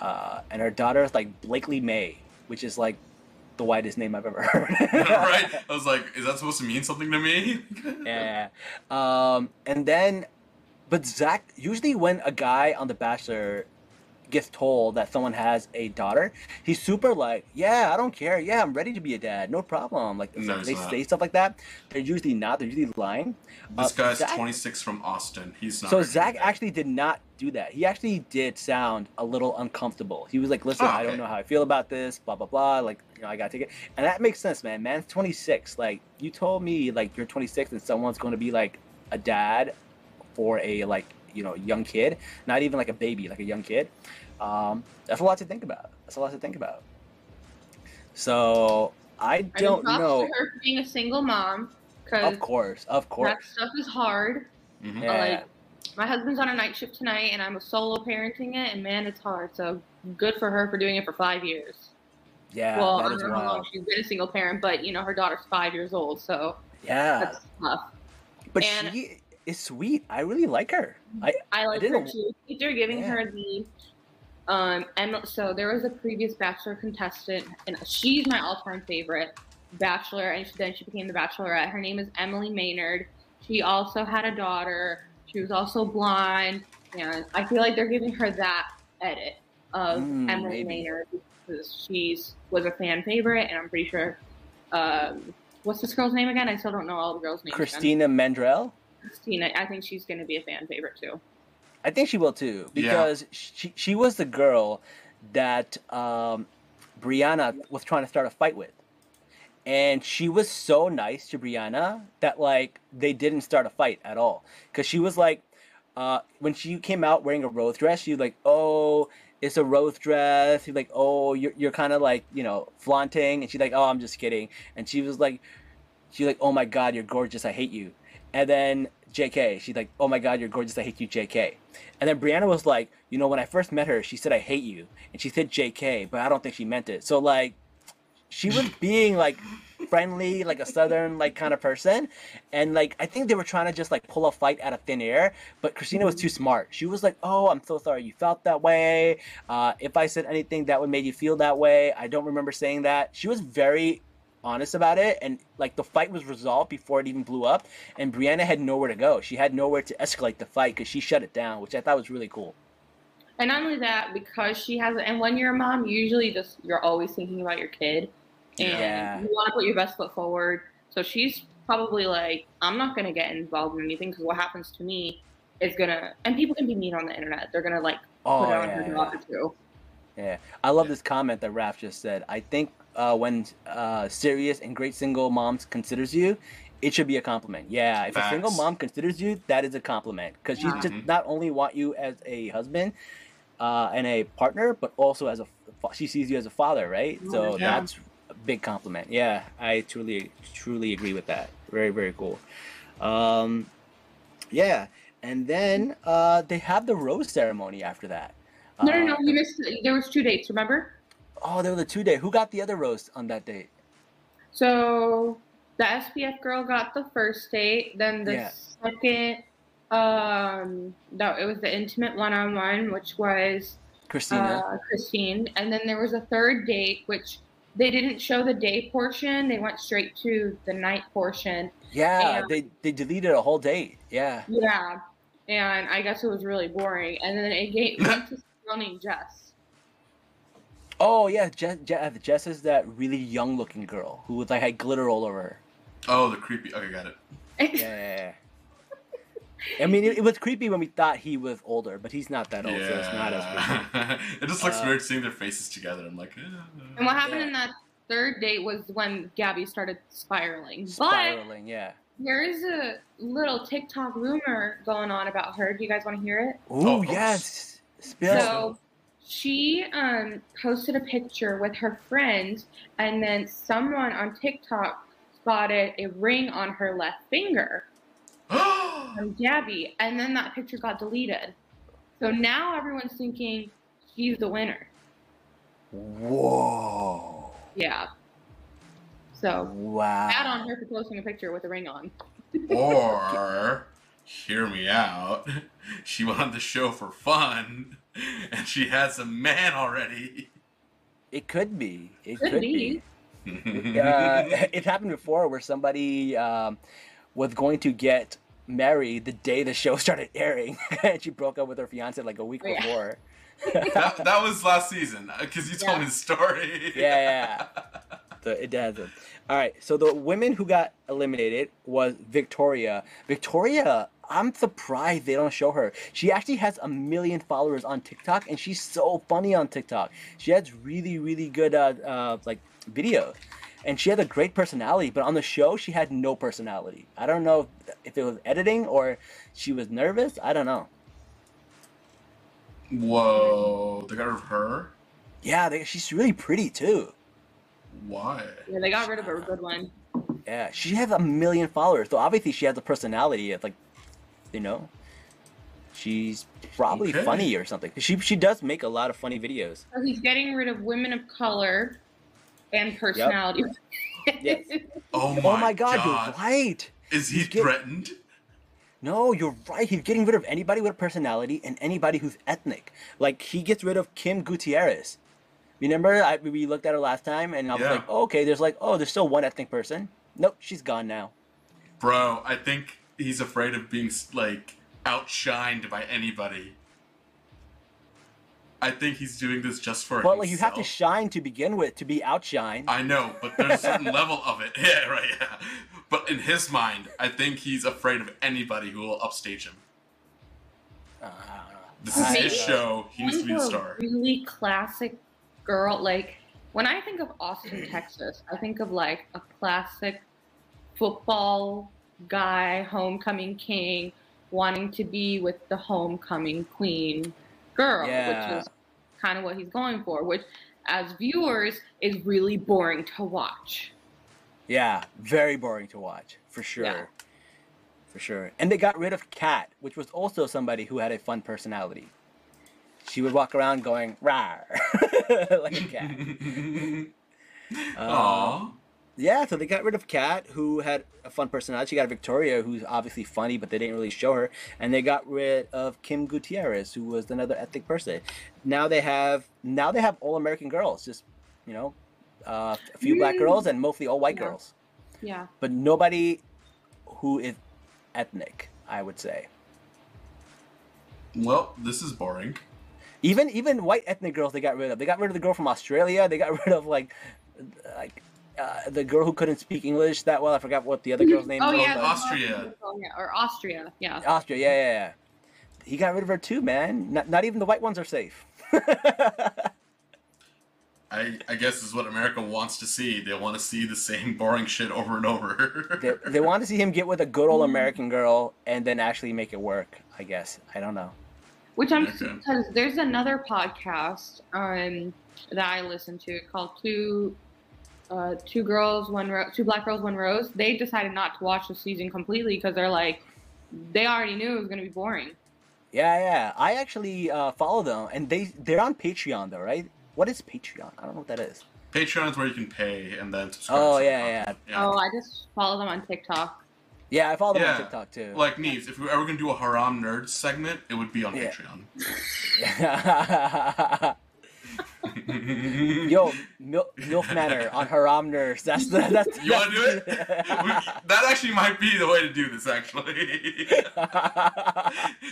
[SPEAKER 1] Uh, and her daughter is like Blakely May, which is like the whitest name I've ever [laughs] heard. [laughs]
[SPEAKER 3] right? [laughs] I was like, is that supposed to mean something to me?
[SPEAKER 1] yeah. Um, and then, but Zach, usually when a guy on The Bachelor gets told that someone has a daughter, he's super like, yeah, I don't care. Yeah, I'm ready to be a dad. No problem. Like
[SPEAKER 3] No,
[SPEAKER 1] they
[SPEAKER 3] not.
[SPEAKER 1] say stuff like that. They're usually not. They're usually lying.
[SPEAKER 3] This
[SPEAKER 1] Uh,
[SPEAKER 3] guy's
[SPEAKER 1] Zach-
[SPEAKER 3] 26 from Austin. He's not.
[SPEAKER 1] So Zach actually did not do that. He actually did sound a little uncomfortable. He was like, "Listen,
[SPEAKER 3] Oh,
[SPEAKER 1] I don't know how I feel about this. Blah blah blah. Like, I gotta take it." And that makes sense, man. Man's 26. Like, you told me like you're 26 and someone's going to be like a dad for a like you know young kid, not even like a baby, like a young kid. Um, that's a lot to think about. That's a lot to think about. So I
[SPEAKER 4] I
[SPEAKER 1] don't
[SPEAKER 4] props
[SPEAKER 1] know.
[SPEAKER 4] to her for being a single mom because
[SPEAKER 1] Of course, of course.
[SPEAKER 4] that stuff is hard.
[SPEAKER 3] Mhm.
[SPEAKER 1] Yeah.
[SPEAKER 4] Like my husband's on a night shift tonight, and I'm a solo parenting it, and man, it's hard. So good for her for doing it for five years.
[SPEAKER 1] Yeah,
[SPEAKER 4] well, I don't
[SPEAKER 1] is
[SPEAKER 4] know how long she's been a single parent, but you know her daughter's five years old, so
[SPEAKER 1] Yeah,
[SPEAKER 4] that's tough.
[SPEAKER 1] but
[SPEAKER 4] and-
[SPEAKER 1] she is sweet. I really like her. I
[SPEAKER 4] I like
[SPEAKER 1] didn't-
[SPEAKER 4] her too. They're giving
[SPEAKER 1] Yeah.
[SPEAKER 4] her the um and so there was a previous bachelor contestant and she's my all-time favorite bachelor and she, then she became the bachelorette her name is emily maynard she also had a daughter she was also blind, and i feel like they're giving her that edit of
[SPEAKER 1] Mm,
[SPEAKER 4] emily
[SPEAKER 1] maybe.
[SPEAKER 4] maynard because she's was a fan favorite and i'm pretty sure um what's this girl's name again i still don't know all the girls names again.
[SPEAKER 1] Christina Mandrell.
[SPEAKER 4] christina i think she's going to be a fan favorite too
[SPEAKER 1] I think she will too
[SPEAKER 3] Yeah.
[SPEAKER 1] because she she was the girl that um, Brianna was trying to start a fight with, and she was so nice to Brianna that like they didn't start a fight at all because she was like uh, when she came out wearing a rose dress she was like oh it's a rose dress. She's like oh you're, you're kind of like you know flaunting. And she's like oh I'm just kidding. And she was like she's like oh my god you're gorgeous. I hate you. And then JK she's like oh my god you're gorgeous. I hate you JK and then Brianna was like, you know, when I first met her, she said I hate you, and she said J.K., but I don't think she meant it. So like, she was [laughs] being like friendly, like a southern like kind of person, and like I think they were trying to just like pull a fight out of thin air. But Christina was too smart. She was like, "Oh, I'm so sorry you felt that way. Uh, if I said anything that would make you feel that way, I don't remember saying that." She was very honest about it and like the fight was resolved before it even blew up and Brianna had nowhere to go. She had nowhere to escalate the fight because she shut it down, which I thought was really cool.
[SPEAKER 4] And not only that, because she has, and when you're a mom, usually just you're always thinking about your kid, and
[SPEAKER 1] Yeah.
[SPEAKER 4] you want to put your best foot forward. So she's probably like, I'm not gonna get involved in anything because what happens to me is gonna, and people can be mean on the internet. They're gonna like
[SPEAKER 1] Oh
[SPEAKER 4] put it on
[SPEAKER 1] yeah,
[SPEAKER 4] her
[SPEAKER 1] yeah.
[SPEAKER 4] too.
[SPEAKER 1] Yeah, I love this comment that Raph just said. I think uh, when uh, serious and great single moms considers you, it should be a compliment. Yeah, if a single mom considers you, that is a compliment because she just
[SPEAKER 3] Mhm.
[SPEAKER 1] not only want you as a husband uh, and a partner, but also as a fa- she sees you as a father, right? So
[SPEAKER 3] Yeah.
[SPEAKER 1] that's a big compliment. Yeah, I truly truly agree with that. Very very cool. Um, yeah, and then uh, they have the rose ceremony after that.
[SPEAKER 4] No, no, no,
[SPEAKER 1] Uh,
[SPEAKER 4] you missed. There was two dates. Remember?
[SPEAKER 1] Oh, there were the two day. Who got the other roast on that date?
[SPEAKER 4] So the SPF girl got the first date. Then the
[SPEAKER 1] Yeah.
[SPEAKER 4] second, um, no, it was the intimate one-on-one, which was
[SPEAKER 1] Christina.
[SPEAKER 4] uh, Christine, and then there was a third date, which they didn't show the day portion. They went straight to the night portion.
[SPEAKER 1] yeah,
[SPEAKER 4] and-
[SPEAKER 1] they they deleted a whole date. Yeah.
[SPEAKER 4] Yeah, and I guess it was really boring. And then it ga- went to this girl named Jess.
[SPEAKER 1] Oh yeah, Jess, Jess, uh, Jess is that really young looking girl who was like had glitter all over her.
[SPEAKER 3] Oh, the creepy. Okay, got it.
[SPEAKER 1] Yeah. yeah, yeah. I mean, it, it was creepy when we thought he was older, but he's not that old, so it's not as creepy.
[SPEAKER 3] Yeah. [laughs] it just looks
[SPEAKER 1] Uh,
[SPEAKER 3] weird seeing their faces together. I'm like, eh.
[SPEAKER 4] And what happened
[SPEAKER 1] Yeah.
[SPEAKER 4] in that third date was when Gabby started spiraling. But
[SPEAKER 1] Spiraling, yeah.
[SPEAKER 4] there is a little TikTok rumor going on about her. Do you guys want to hear it?
[SPEAKER 1] Ooh,
[SPEAKER 3] Oh,
[SPEAKER 1] yes. Spill.
[SPEAKER 4] So she um, posted a picture with her friend, and then someone on TikTok spotted a ring on her left finger from Gabby, and then that picture got deleted. So now everyone's thinking she's the winner.
[SPEAKER 1] Whoa.
[SPEAKER 4] Yeah. So
[SPEAKER 1] Wow.
[SPEAKER 4] bad on her for posting a picture with a ring on. [laughs]
[SPEAKER 3] or, hear me out. She went on the show for fun, and she has a man already.
[SPEAKER 1] It could be. It
[SPEAKER 4] Could
[SPEAKER 1] could,
[SPEAKER 4] be.
[SPEAKER 1] be. [laughs] uh, it happened before where somebody um, was going to get married the day the show [laughs] started airing, [laughs] and she broke up with her fiance like a week
[SPEAKER 4] Oh, yeah.
[SPEAKER 1] before. [laughs]
[SPEAKER 3] that, that was last season because you told
[SPEAKER 4] Yeah.
[SPEAKER 3] me the story.
[SPEAKER 1] Yeah, So it does. All right. So the women who got eliminated was Victoria. Victoria, I'm surprised they don't show her. She actually has a million followers on TikTok, and she's so funny on TikTok. She has really, really good uh, uh like videos, and she had a great personality. But on the show, she had no personality. I don't know if it was editing or she was nervous. I don't know.
[SPEAKER 3] Whoa, they got rid of her.
[SPEAKER 1] Yeah, they, she's really pretty too.
[SPEAKER 3] Why?
[SPEAKER 4] Yeah, they got rid of a good one.
[SPEAKER 1] Yeah, she has a million followers, so obviously she has a personality. It's like, you know, she's probably
[SPEAKER 3] Okay.
[SPEAKER 1] funny or something. She she does make a lot of funny videos.
[SPEAKER 4] So he's getting rid of women of color and personality.
[SPEAKER 1] Yes. [laughs]
[SPEAKER 3] Oh, oh my,
[SPEAKER 1] oh my god, you're right.
[SPEAKER 3] Is he
[SPEAKER 1] He's get-
[SPEAKER 3] threatened?
[SPEAKER 1] No, you're right. He's getting rid of anybody with a personality and anybody who's ethnic. Like he gets rid of Kim Gutierrez. Remember, I, we looked at her last time, and I was
[SPEAKER 3] Yeah.
[SPEAKER 1] like, oh, okay, there's like, oh, there's still one ethnic person. Nope, she's gone now.
[SPEAKER 3] Bro, I think he's afraid of being like outshined by anybody. I think he's doing this just for
[SPEAKER 1] Well, like you have to shine to begin with to be outshined.
[SPEAKER 3] I know, but there's a certain [laughs] level of it. [laughs] Yeah, right. Yeah. But in his mind, I think he's afraid of anybody who will upstage him.
[SPEAKER 1] Uh,
[SPEAKER 3] This is
[SPEAKER 1] I-
[SPEAKER 3] his show. He needs to be the
[SPEAKER 4] a
[SPEAKER 3] star.
[SPEAKER 4] Really classic girl. Like when I think of Austin, Texas, I think of like a classic football guy, homecoming king, wanting to be with the homecoming queen girl,
[SPEAKER 1] Yeah.
[SPEAKER 4] which is kind of what he's going for. Which, as viewers, is really boring to watch.
[SPEAKER 1] Yeah, very boring to watch, for sure.
[SPEAKER 4] Yeah.
[SPEAKER 1] For sure. And they got rid of Kat, which was also somebody who had a fun personality. She would walk around going, rawr, [laughs] like a cat. [laughs]
[SPEAKER 3] Uh, Aww.
[SPEAKER 1] Yeah, so they got rid of Kat, who had a fun personality. She got Victoria, who's obviously funny, but they didn't really show her. And they got rid of Kim Gutierrez, who was another ethnic person. Now they have now they have all American girls, just you know, uh, a few black
[SPEAKER 4] Mm.
[SPEAKER 1] girls and mostly all white
[SPEAKER 4] Yeah.
[SPEAKER 1] girls.
[SPEAKER 4] Yeah.
[SPEAKER 1] but nobody who is ethnic, I would say.
[SPEAKER 3] Well, this is boring.
[SPEAKER 1] Even even white ethnic girls they got rid of. They got rid of the girl from Australia. They got [laughs] rid of like like uh, the girl who couldn't speak English that well. I forgot what the other girl's name
[SPEAKER 4] Oh
[SPEAKER 1] was.
[SPEAKER 4] yeah,
[SPEAKER 1] but-
[SPEAKER 3] Austria.
[SPEAKER 4] Oh, or Austria. Yeah.
[SPEAKER 1] Austria. Yeah, yeah, yeah. He got rid of her too, man. Not, not even the white ones are safe. [laughs]
[SPEAKER 3] I, I guess is what America wants to see. They want to see the same boring shit over and over. [laughs]
[SPEAKER 1] they, they want to see him get with a good old American girl and then actually make it work. I guess. I don't know.
[SPEAKER 4] Which I'm
[SPEAKER 3] Okay.
[SPEAKER 4] because there's another podcast um, that I listen to called Two uh, Two Girls One Ro- Two Black Girls One Rose. They decided not to watch the season completely because they're like they already knew it was gonna be boring.
[SPEAKER 1] Yeah, yeah. I actually uh, follow them, and they they're on Patreon though, right? What is Patreon? I don't know what that is.
[SPEAKER 3] Patreon is where you can pay and then subscribe.
[SPEAKER 1] Oh,
[SPEAKER 3] yeah,
[SPEAKER 1] yeah,
[SPEAKER 3] some content.
[SPEAKER 4] Oh, I just follow them on TikTok.
[SPEAKER 1] Yeah, I follow them
[SPEAKER 3] Yeah.
[SPEAKER 1] on TikTok too.
[SPEAKER 3] Like Neves, if we were ever gonna do a haram nerds segment, it would be on
[SPEAKER 1] Yeah.
[SPEAKER 3] Patreon. [laughs] [laughs] [laughs]
[SPEAKER 1] Yo, Mil- Milf Manor on Haram Nerds. That's the that's.
[SPEAKER 3] You want to do it? [laughs] We, that actually might be the way to do this. Actually, [laughs]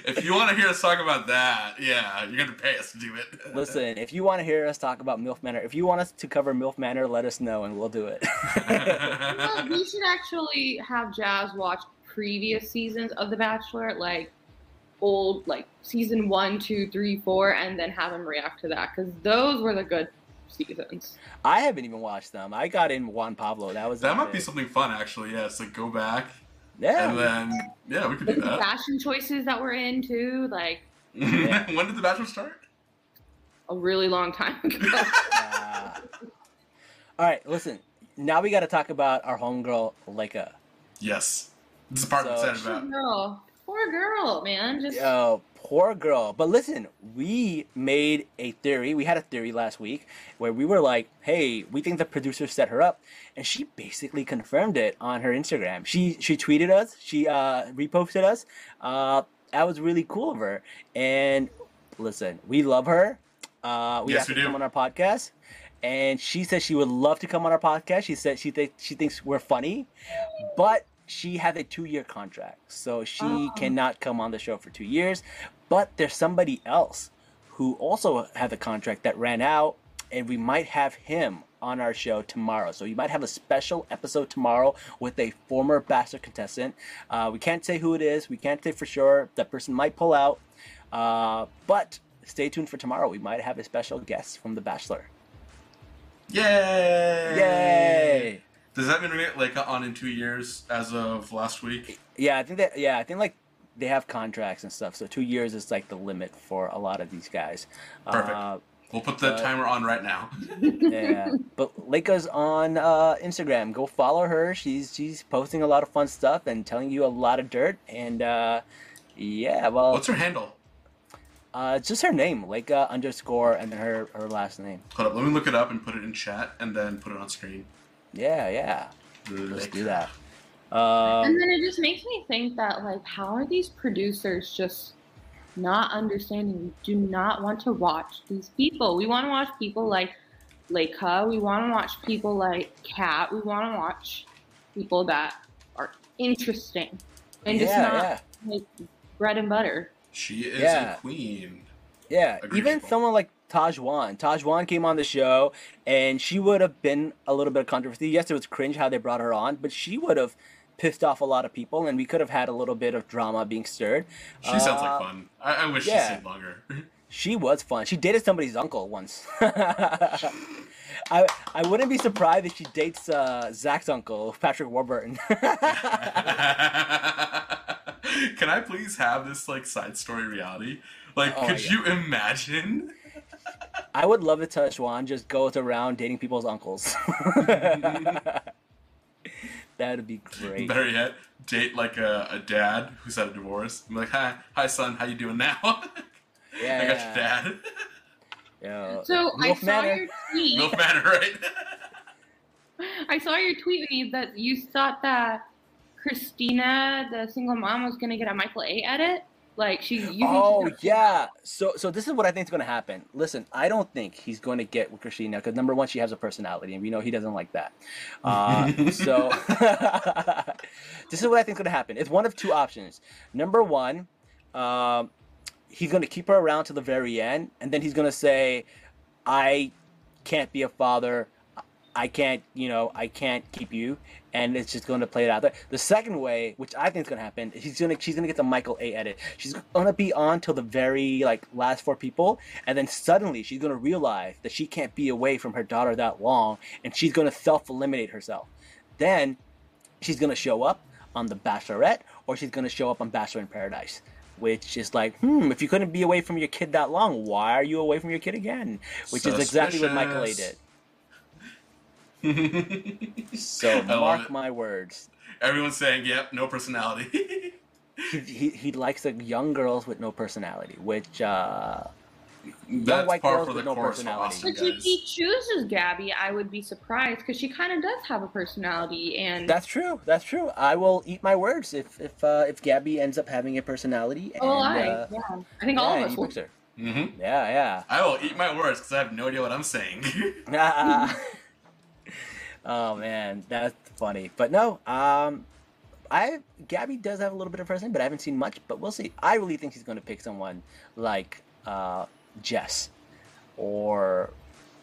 [SPEAKER 3] if you want to hear us talk about that, yeah, you're gonna pay us to do it.
[SPEAKER 1] Listen, if you want to hear us talk about Milf Manor, if you want us to cover Milf Manor, let us know and we'll do it.
[SPEAKER 4] Well, we should actually have Jazz watch previous seasons of The Bachelor, like old, like season one, two, three, four, and then have him react to that because those were the good seasons.
[SPEAKER 1] I haven't even watched them. I got in Juan Pablo. That was
[SPEAKER 3] that
[SPEAKER 1] about
[SPEAKER 3] might be something fun, actually. Yeah, it's like go back
[SPEAKER 1] Yeah.
[SPEAKER 3] and then yeah, we could do that.
[SPEAKER 4] fashion choices that we're into, like [laughs]
[SPEAKER 3] when did the Bachelor start?
[SPEAKER 4] a really long time ago.
[SPEAKER 1] Uh, [laughs] all right, listen. Now we got to talk about our homegirl, Lekha.
[SPEAKER 3] Yes, this is the part I'm
[SPEAKER 1] So-
[SPEAKER 3] excited
[SPEAKER 4] Poor
[SPEAKER 3] about.
[SPEAKER 4] girl, poor girl, man. Just
[SPEAKER 1] Oh, poor girl. But listen, we made a theory. We had a theory last week where we were like, hey, we think the producer set her up. And she basically confirmed it on her Instagram. She she tweeted us, she uh, reposted us. Uh, that was really cool of her. And listen, we love her. Uh, we
[SPEAKER 3] Yes,
[SPEAKER 1] asked her
[SPEAKER 3] we
[SPEAKER 1] to
[SPEAKER 3] do.
[SPEAKER 1] come on our podcast. and she said she would love to come on our podcast. She said she th- she thinks we're funny, but she has a two year contract, so she
[SPEAKER 4] Oh.
[SPEAKER 1] cannot come on the show for two years. But there's somebody else who also had a contract that ran out, and we might have him on our show tomorrow. So you might have a special episode tomorrow with a former Bachelor contestant. Uh, we can't say who it is. We can't say for sure. That person might pull out. Uh, but stay tuned for tomorrow. We might have a special guest from The Bachelor.
[SPEAKER 3] Yay!
[SPEAKER 1] Yay!
[SPEAKER 3] Does that mean we get like on in two years as of last week?
[SPEAKER 1] Yeah, I think that. Yeah, I think like they have contracts and stuff. So two years is like the limit for a lot of these guys.
[SPEAKER 3] Perfect.
[SPEAKER 1] Uh,
[SPEAKER 3] We'll put the
[SPEAKER 1] Uh,
[SPEAKER 3] timer on right now. [laughs]
[SPEAKER 1] yeah, but Lekha's on uh, Instagram. Go follow her. She's she's posting a lot of fun stuff and telling you a lot of dirt. And uh, yeah, well,
[SPEAKER 3] What's her handle?
[SPEAKER 1] uh, it's just her name, Lekha underscore, and then her her last name.
[SPEAKER 3] Hold up, let me look it up and put it in chat, and then put it on screen.
[SPEAKER 1] Yeah, yeah. Let's do that. Um,
[SPEAKER 4] and then it just makes me think that like how are these producers just not understanding we do not want to watch these people we want to watch people like Lekha we want to watch people like Kat we want to watch people that are interesting and just not
[SPEAKER 1] yeah.
[SPEAKER 4] like bread and butter
[SPEAKER 3] She is
[SPEAKER 1] Yeah.
[SPEAKER 3] a queen.
[SPEAKER 1] Yeah, even someone like Tahzjuan. Tahzjuan came on the show, and she would have been a little bit of controversy. Yes, it was cringe how they brought her on, but she would have pissed off a lot of people, and we could have had a little bit of drama being stirred.
[SPEAKER 3] She sounds
[SPEAKER 1] Uh,
[SPEAKER 3] like fun. I, I wish
[SPEAKER 1] yeah.
[SPEAKER 3] she stayed longer. [laughs]
[SPEAKER 1] She was fun. She dated somebody's uncle once. [laughs] I I wouldn't be surprised if she dates uh, Zach's uncle, Patrick Warburton. [laughs]
[SPEAKER 3] Can I please have this like side story reality? Like,
[SPEAKER 1] Oh,
[SPEAKER 3] could
[SPEAKER 1] yeah.
[SPEAKER 3] you imagine?
[SPEAKER 1] I would love if Tahzjuan just goes around dating people's uncles. [laughs] That'd be great.
[SPEAKER 3] Better yet, date like a, a dad who's had a divorce. I'm like, hi, hi son, how you doing now?
[SPEAKER 1] Yeah, [laughs]
[SPEAKER 3] I got your dad.
[SPEAKER 1] Yeah.
[SPEAKER 4] so I
[SPEAKER 1] Milf
[SPEAKER 4] saw
[SPEAKER 1] Manor.
[SPEAKER 4] your tweet
[SPEAKER 3] no matter, right? [laughs]
[SPEAKER 4] I saw your tweet Vinny, that you thought that Christina, the single mom, was gonna get a Michael A edit. Like she. You
[SPEAKER 1] Oh yeah. So so this is what I think is going to happen. Listen, I don't think he's going to get with Christina because number one, she has a personality, and we know he doesn't like that. Uh, so [laughs] this is what I think is going to happen. It's one of two options. Number one, um, he's going to keep her around to the very end, and then he's going to say, "I can't be a father. I can't, you know, I can't keep you." And it's just going to play it out there. The second way, which I think is going to happen, he's gonna she's gonna get the Michael A edit. She's gonna be on till the very like last four people, and then suddenly she's gonna realize that she can't be away from her daughter that long, and she's gonna self eliminate herself. Then she's gonna show up on the Bachelorette, or she's gonna show up on Bachelor in Paradise. Which is like, hmm, if you couldn't be away from your kid that long, why are you away from your kid again? Which is exactly what Michael A did. [laughs] So mark my words.
[SPEAKER 3] Everyone's saying, "Yep, no personality." [laughs]
[SPEAKER 1] He, he, he likes the young girls with no personality, which uh, young
[SPEAKER 3] That's
[SPEAKER 1] white
[SPEAKER 3] par
[SPEAKER 1] girls
[SPEAKER 3] for
[SPEAKER 1] with
[SPEAKER 3] the
[SPEAKER 1] no
[SPEAKER 3] course for
[SPEAKER 1] personality.
[SPEAKER 3] Austin.
[SPEAKER 4] But if
[SPEAKER 3] guys.
[SPEAKER 4] he chooses Gabby, I would be surprised because she kind of does have a personality, and
[SPEAKER 1] That's true. That's true. I will eat my words if if uh, if Gabby ends up having a personality. And,
[SPEAKER 4] oh, I,
[SPEAKER 1] uh,
[SPEAKER 4] yeah, I think all
[SPEAKER 1] yeah,
[SPEAKER 4] of us
[SPEAKER 1] he
[SPEAKER 4] will.
[SPEAKER 1] picks her.
[SPEAKER 3] hmm
[SPEAKER 1] Yeah,
[SPEAKER 3] I will eat my words because I have no idea what I'm saying.
[SPEAKER 1] yeah. [laughs] oh man, that's funny. But no, um, I Gabby does have a little bit of personality, but I haven't seen much. But we'll see. I really think he's going to pick someone like uh, Jess, or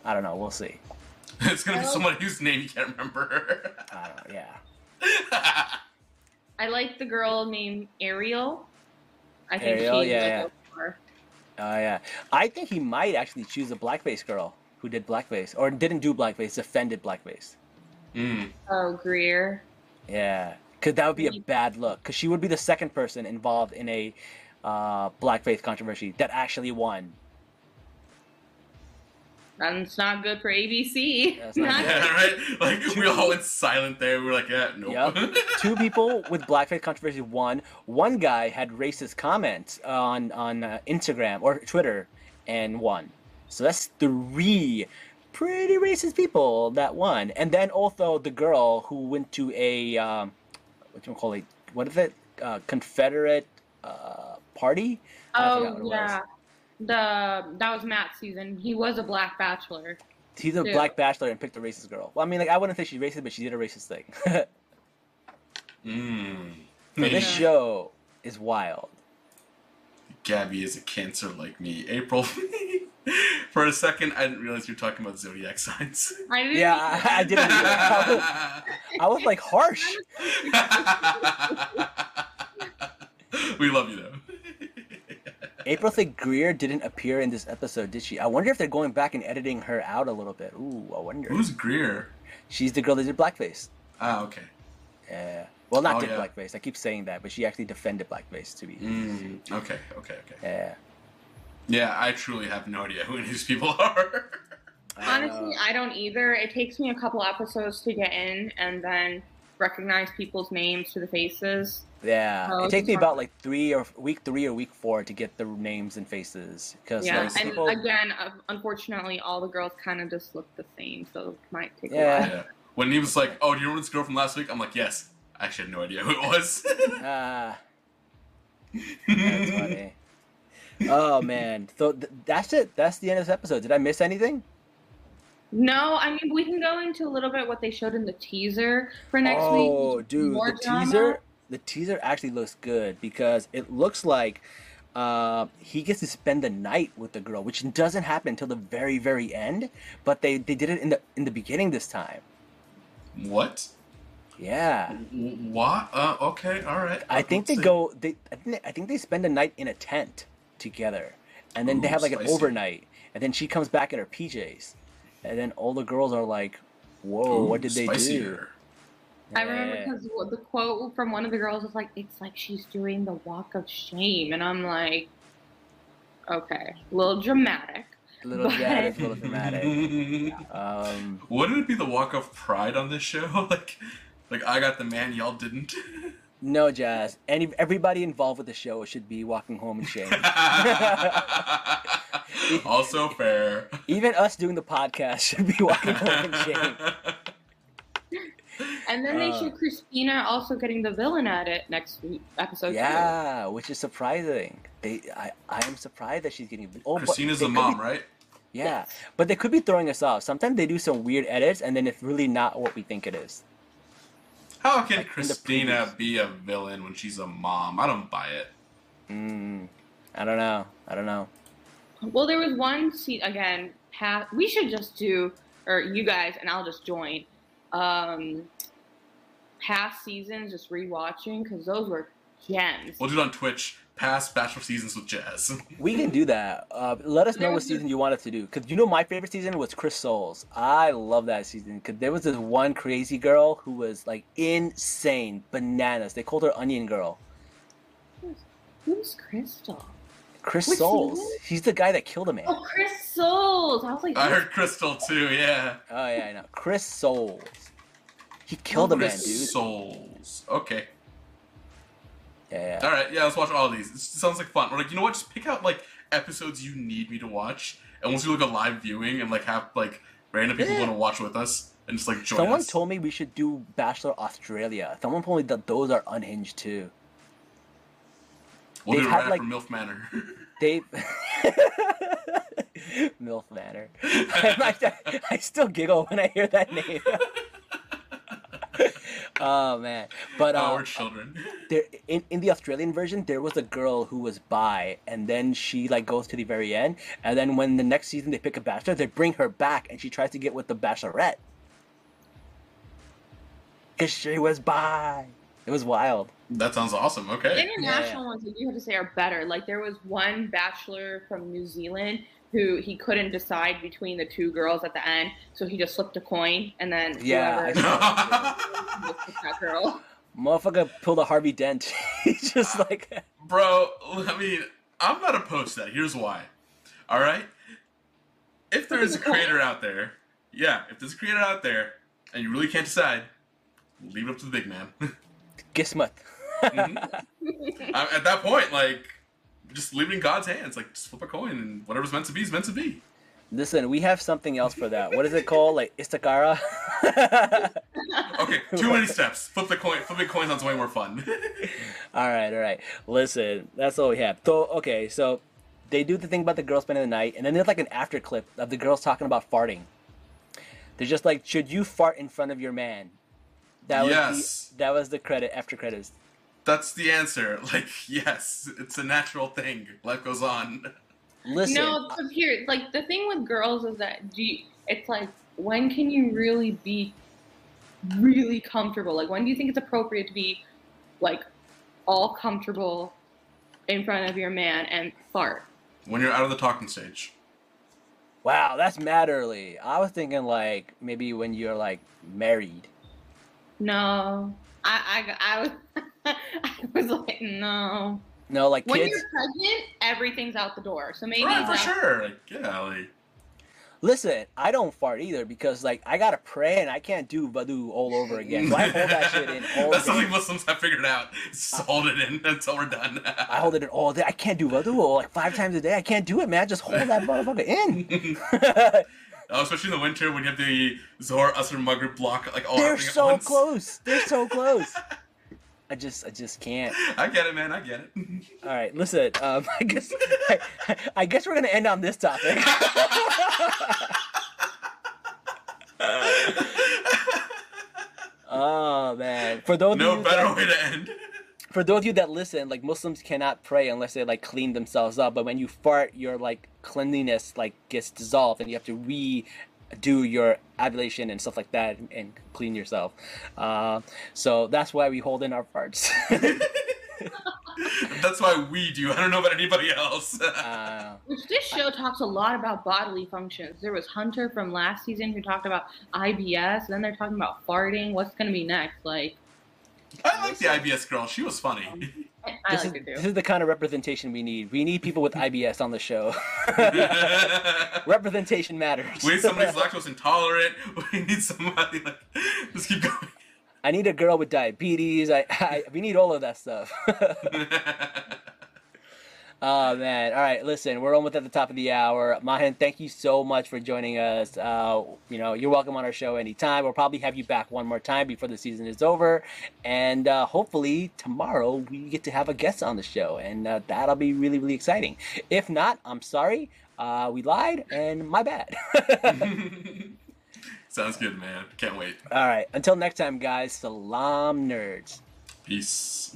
[SPEAKER 1] I don't know. We'll see. [laughs]
[SPEAKER 3] it's gonna be
[SPEAKER 4] Well-
[SPEAKER 3] someone whose name you can't remember. [laughs]
[SPEAKER 1] I don't know. Yeah.
[SPEAKER 4] I like the girl named Ariel. I think
[SPEAKER 1] Ariel,
[SPEAKER 4] she's
[SPEAKER 1] yeah,
[SPEAKER 4] like
[SPEAKER 1] yeah.
[SPEAKER 4] a star.
[SPEAKER 1] Oh yeah, I think he might actually choose a blackface girl who did blackface or didn't do blackface, offended blackface.
[SPEAKER 3] Mm.
[SPEAKER 4] Oh, Greer.
[SPEAKER 1] Yeah, because that would be a bad look. Because she would be the second person involved in a uh, blackface controversy that actually won.
[SPEAKER 4] And it's not good for ABC.
[SPEAKER 1] That's not
[SPEAKER 4] Not [laughs]
[SPEAKER 1] good.
[SPEAKER 3] Yeah, right? Like we all went silent there. We were like, yeah, nope.
[SPEAKER 1] Yep. [laughs] Two people with blackface controversy won. One guy had racist comments on on uh, Instagram or Twitter and won. So that's three pretty racist people that won. And then also the girl who went to a um, what do you call it? What is it? Uh, Confederate uh, party.
[SPEAKER 4] Oh
[SPEAKER 1] what it was.
[SPEAKER 4] yeah, the that was Matt's season. He was a black bachelor.
[SPEAKER 1] he's a
[SPEAKER 4] Yeah.
[SPEAKER 1] black bachelor and picked a racist girl. Well, I mean, like I wouldn't say she's racist, but she did a racist thing. [laughs]
[SPEAKER 3] Mm.
[SPEAKER 1] this
[SPEAKER 4] Yeah.
[SPEAKER 1] show is wild.
[SPEAKER 3] Gabby is a cancer like me. April. [laughs] [laughs] For a second, I didn't realize you were talking about zodiac signs.
[SPEAKER 4] I didn't
[SPEAKER 1] Yeah, I, I didn't. I was, I was like harsh. [laughs]
[SPEAKER 3] we love you though.
[SPEAKER 1] April Thick Greer didn't appear in this episode, did she? I wonder if they're going back and editing her out a little bit. Ooh, I wonder.
[SPEAKER 3] Who's Greer?
[SPEAKER 1] She's the girl that did blackface.
[SPEAKER 3] Ah, okay.
[SPEAKER 1] Yeah. Well, not
[SPEAKER 3] Oh,
[SPEAKER 1] did
[SPEAKER 3] yeah.
[SPEAKER 1] blackface. I keep saying that, but she actually defended blackface to be.
[SPEAKER 3] Mm, okay, okay, okay.
[SPEAKER 1] Yeah.
[SPEAKER 3] Yeah, I truly have no idea who any of these people [laughs] are.
[SPEAKER 4] Honestly,
[SPEAKER 1] know.
[SPEAKER 4] I don't either. It takes me a couple episodes to get in and then recognize people's names to the faces.
[SPEAKER 1] Yeah,
[SPEAKER 4] Oh,
[SPEAKER 1] it takes me
[SPEAKER 4] okay.
[SPEAKER 1] about like three or week three or week four to get the names and faces because
[SPEAKER 4] Yeah,
[SPEAKER 1] like,
[SPEAKER 4] and
[SPEAKER 1] people.
[SPEAKER 4] again, uh, unfortunately, all the girls kind of just look the same, so it might take
[SPEAKER 1] Yeah.
[SPEAKER 4] a while.
[SPEAKER 3] yeah. When he was like, "Oh, do you remember this girl from last week?" I'm like, "Yes." I actually had no idea who it was. [laughs]
[SPEAKER 1] Ah, [laughs] that's funny. Oh man, so th- that's it. That's the end of this episode. Did I miss anything?
[SPEAKER 4] No, I mean we can go into a little bit what they showed in the teaser for next
[SPEAKER 1] oh,
[SPEAKER 4] week. Oh,
[SPEAKER 1] dude,
[SPEAKER 4] more
[SPEAKER 1] the
[SPEAKER 4] drama.
[SPEAKER 1] teaser. The teaser actually looks good because it looks like uh, he gets to spend the night with the girl, which doesn't happen until the very, very end. But they, they did it in the in the beginning this time.
[SPEAKER 3] what?
[SPEAKER 1] Yeah.
[SPEAKER 3] What? Uh, okay, all right.
[SPEAKER 1] I think they
[SPEAKER 3] see.
[SPEAKER 1] go. They I think they, I think they spend a night in a tent together, and then they have like an overnight, and then she comes back in her PJs, and then all the girls are like, "Whoa,
[SPEAKER 3] Ooh,
[SPEAKER 1] what did they do?"
[SPEAKER 3] spicier.
[SPEAKER 4] I remember because the quote from one of the girls was like, "It's like she's doing the walk of shame," and I'm like, "Okay, a little dramatic."
[SPEAKER 1] a little
[SPEAKER 4] but-
[SPEAKER 1] yeah, a little dramatic. [laughs] Um,
[SPEAKER 3] Wouldn't it be the walk of pride on this show? [laughs] like, like I got the man, y'all didn't. [laughs]
[SPEAKER 1] no, Jazz. Any everybody involved with the show should be walking home in shame. [laughs]
[SPEAKER 3] also fair.
[SPEAKER 1] Even us doing the podcast should be walking home in shame. [laughs]
[SPEAKER 4] And then they
[SPEAKER 1] Uh.
[SPEAKER 4] showed Christina also getting the villain at it next week episode.
[SPEAKER 1] Yeah, which is surprising. They, I, I am surprised that she's getting. Oh, but
[SPEAKER 3] Christina's
[SPEAKER 1] they
[SPEAKER 3] the
[SPEAKER 1] could be-
[SPEAKER 3] mom, right?
[SPEAKER 1] Yeah, but they could be throwing us off. Sometimes they do some weird edits, and then it's really not what we think it is.
[SPEAKER 3] How can
[SPEAKER 1] Like
[SPEAKER 3] Christina be a villain when she's a mom? I don't buy it.
[SPEAKER 1] Mm, I don't know. I don't know.
[SPEAKER 4] Well, there was one scene again. Pa- we should just do, or you guys, and I'll just join. Um, past seasons, just rewatching because those were gems.
[SPEAKER 3] We'll do it on Twitch. Past Bachelor seasons with Jazz. [laughs]
[SPEAKER 1] We can do that. Uh, let us know what season you want us to do. Because you know my favorite season was Chris Soules. I love that season. Because there was this one crazy girl who was like insane, bananas. They called her Onion Girl.
[SPEAKER 4] Who's Crystal?
[SPEAKER 1] Chris
[SPEAKER 4] Which
[SPEAKER 1] Soules.
[SPEAKER 4] season?
[SPEAKER 1] He's the guy that killed a man.
[SPEAKER 4] Oh, Chris Soules. I was like,
[SPEAKER 3] I heard Crystal too. Yeah.
[SPEAKER 1] Oh yeah, I know. Chris Soules. He killed a man, dude.
[SPEAKER 3] Soules. Okay.
[SPEAKER 1] Yeah, yeah.
[SPEAKER 3] All right. Yeah. Let's watch all of these. This sounds like fun. We're like, you know what? Just pick out like episodes you need me to watch, and once we do like a live viewing and like have like random people
[SPEAKER 1] Yeah.
[SPEAKER 3] want to watch with us and just like join
[SPEAKER 1] Someone
[SPEAKER 3] us.
[SPEAKER 1] told me we should do Bachelor Australia. Someone told me that those are unhinged too.
[SPEAKER 3] we'll
[SPEAKER 1] they've
[SPEAKER 3] a
[SPEAKER 1] had,
[SPEAKER 3] rap
[SPEAKER 1] like-
[SPEAKER 3] from MILF Manor. [laughs]
[SPEAKER 1] They [laughs] MILF Manor. [laughs] I, I still giggle when I hear that name. Oh man, but uh,
[SPEAKER 3] we're children.
[SPEAKER 1] there in, in the Australian version, there was a girl who was bi, and then she like goes to the very end, and then when the next season they pick a bachelor, they bring her back, and she tries to get with the bachelorette because she was bi. It was wild.
[SPEAKER 3] That sounds awesome. Okay.
[SPEAKER 4] international ones I do have to say are better. Like there was one bachelor from New Zealand who he couldn't decide between the two girls at the end, so he just flipped a coin and then
[SPEAKER 1] Yeah,
[SPEAKER 4] whoever
[SPEAKER 1] I
[SPEAKER 4] just picked that girl.
[SPEAKER 1] Motherfucker pulled a Harvey Dent. [laughs] He's just like,
[SPEAKER 3] Bro, I mean, I'm not opposed to that. Here's why. All right? If there's a creator out there, yeah, if there's a creator out there and you really can't decide, leave it up to the big man. [laughs]
[SPEAKER 1] Gismuth.
[SPEAKER 3] Mhm. [laughs] At that point, like, just leave it in God's hands. Like, just flip a coin and whatever's meant to be is meant to be.
[SPEAKER 1] Listen, we have something else for that. What is it called? Like Istikhara? [laughs]
[SPEAKER 3] Okay, too many steps. Flip the coin. Flipping coins sounds way more fun. [laughs]
[SPEAKER 1] all right, all right. Listen, that's all we have. So, okay, so they do the thing about the girls spending the night, and then there's like an after clip of the girls talking about farting. They're just like, should you fart in front of your man? That was
[SPEAKER 3] Yes.
[SPEAKER 1] the, that was the credit after credits.
[SPEAKER 3] That's the answer. [laughs] Like, yes, it's a natural thing. Life goes on.
[SPEAKER 1] Listen,
[SPEAKER 4] No, so here, like the thing with girls is that do you, it's like when can you really be really comfortable? Like when do you think it's appropriate to be like all comfortable in front of your man and fart?
[SPEAKER 3] When you're out of the talking stage.
[SPEAKER 1] wow, that's mad early. I was thinking like maybe when you're like married.
[SPEAKER 4] No, I I, I was [laughs] [laughs] I was like no.
[SPEAKER 1] No, like
[SPEAKER 4] When
[SPEAKER 1] kids.
[SPEAKER 4] you're pregnant, everything's out the door. So maybe
[SPEAKER 3] oh,
[SPEAKER 4] Right,
[SPEAKER 3] for sure. Like, yeah, like,
[SPEAKER 1] Listen, I don't fart either because like I gotta pray and I can't do wudu all over again. So I hold that shit in [laughs] all
[SPEAKER 3] That's
[SPEAKER 1] day.
[SPEAKER 3] something Muslims have figured out. Just hold it in until we're done.
[SPEAKER 1] I hold it in all day. I can't do wudu like five times a day. I can't do it, man. Just hold that motherfucker in. [laughs]
[SPEAKER 3] Oh, especially in the winter when you have the Zuhr Asr Maghrib block like all
[SPEAKER 1] They're
[SPEAKER 3] happening at
[SPEAKER 1] so
[SPEAKER 3] once.
[SPEAKER 1] close. They're so close. I just, I just can't.
[SPEAKER 3] I get it, man. I get it. [laughs]
[SPEAKER 1] All right, listen. Um, [laughs] I guess, I, I guess we're gonna end on this topic. [laughs] oh man, for those
[SPEAKER 3] no
[SPEAKER 1] of you
[SPEAKER 3] better
[SPEAKER 1] that,
[SPEAKER 3] way to end.
[SPEAKER 1] for those of you that listen, like Muslims cannot pray unless they like clean themselves up. But when you fart, your like cleanliness like gets dissolved, and you have to redo your ablution and stuff like that, and, and clean yourself. Uh, so that's why we hold in our farts. [laughs]
[SPEAKER 3] That's why we do. I don't know about anybody else. [laughs]
[SPEAKER 1] uh,
[SPEAKER 4] Which this show talks a lot about bodily functions. There was Hunter from last season who talked about IBS. Then they're talking about farting. What's going to be next? Like,
[SPEAKER 3] I like the IBS girl. She was funny.
[SPEAKER 4] I
[SPEAKER 1] this,
[SPEAKER 4] like
[SPEAKER 1] is, this is the kind of representation we need. We need people with [laughs] IBS on the show. [laughs] representation matters.
[SPEAKER 3] we need somebody who's [laughs] lactose intolerant. We need somebody like just keep going.
[SPEAKER 1] I need a girl with diabetes. I, I we need all of that stuff. Oh man! All right, listen, we're almost at the top of the hour. Mahan, thank you so much for joining us. Uh, you know, you're welcome on our show anytime. We'll probably have you back one more time before the season is over, and uh, hopefully tomorrow we get to have a guest on the show, and uh, that'll be really really exciting. If not, I'm sorry. Uh, we lied, and my bad. [laughs]
[SPEAKER 3] Sounds good, man. Can't wait.
[SPEAKER 1] All right. Until next time, guys. Salaam, nerds.
[SPEAKER 3] Peace.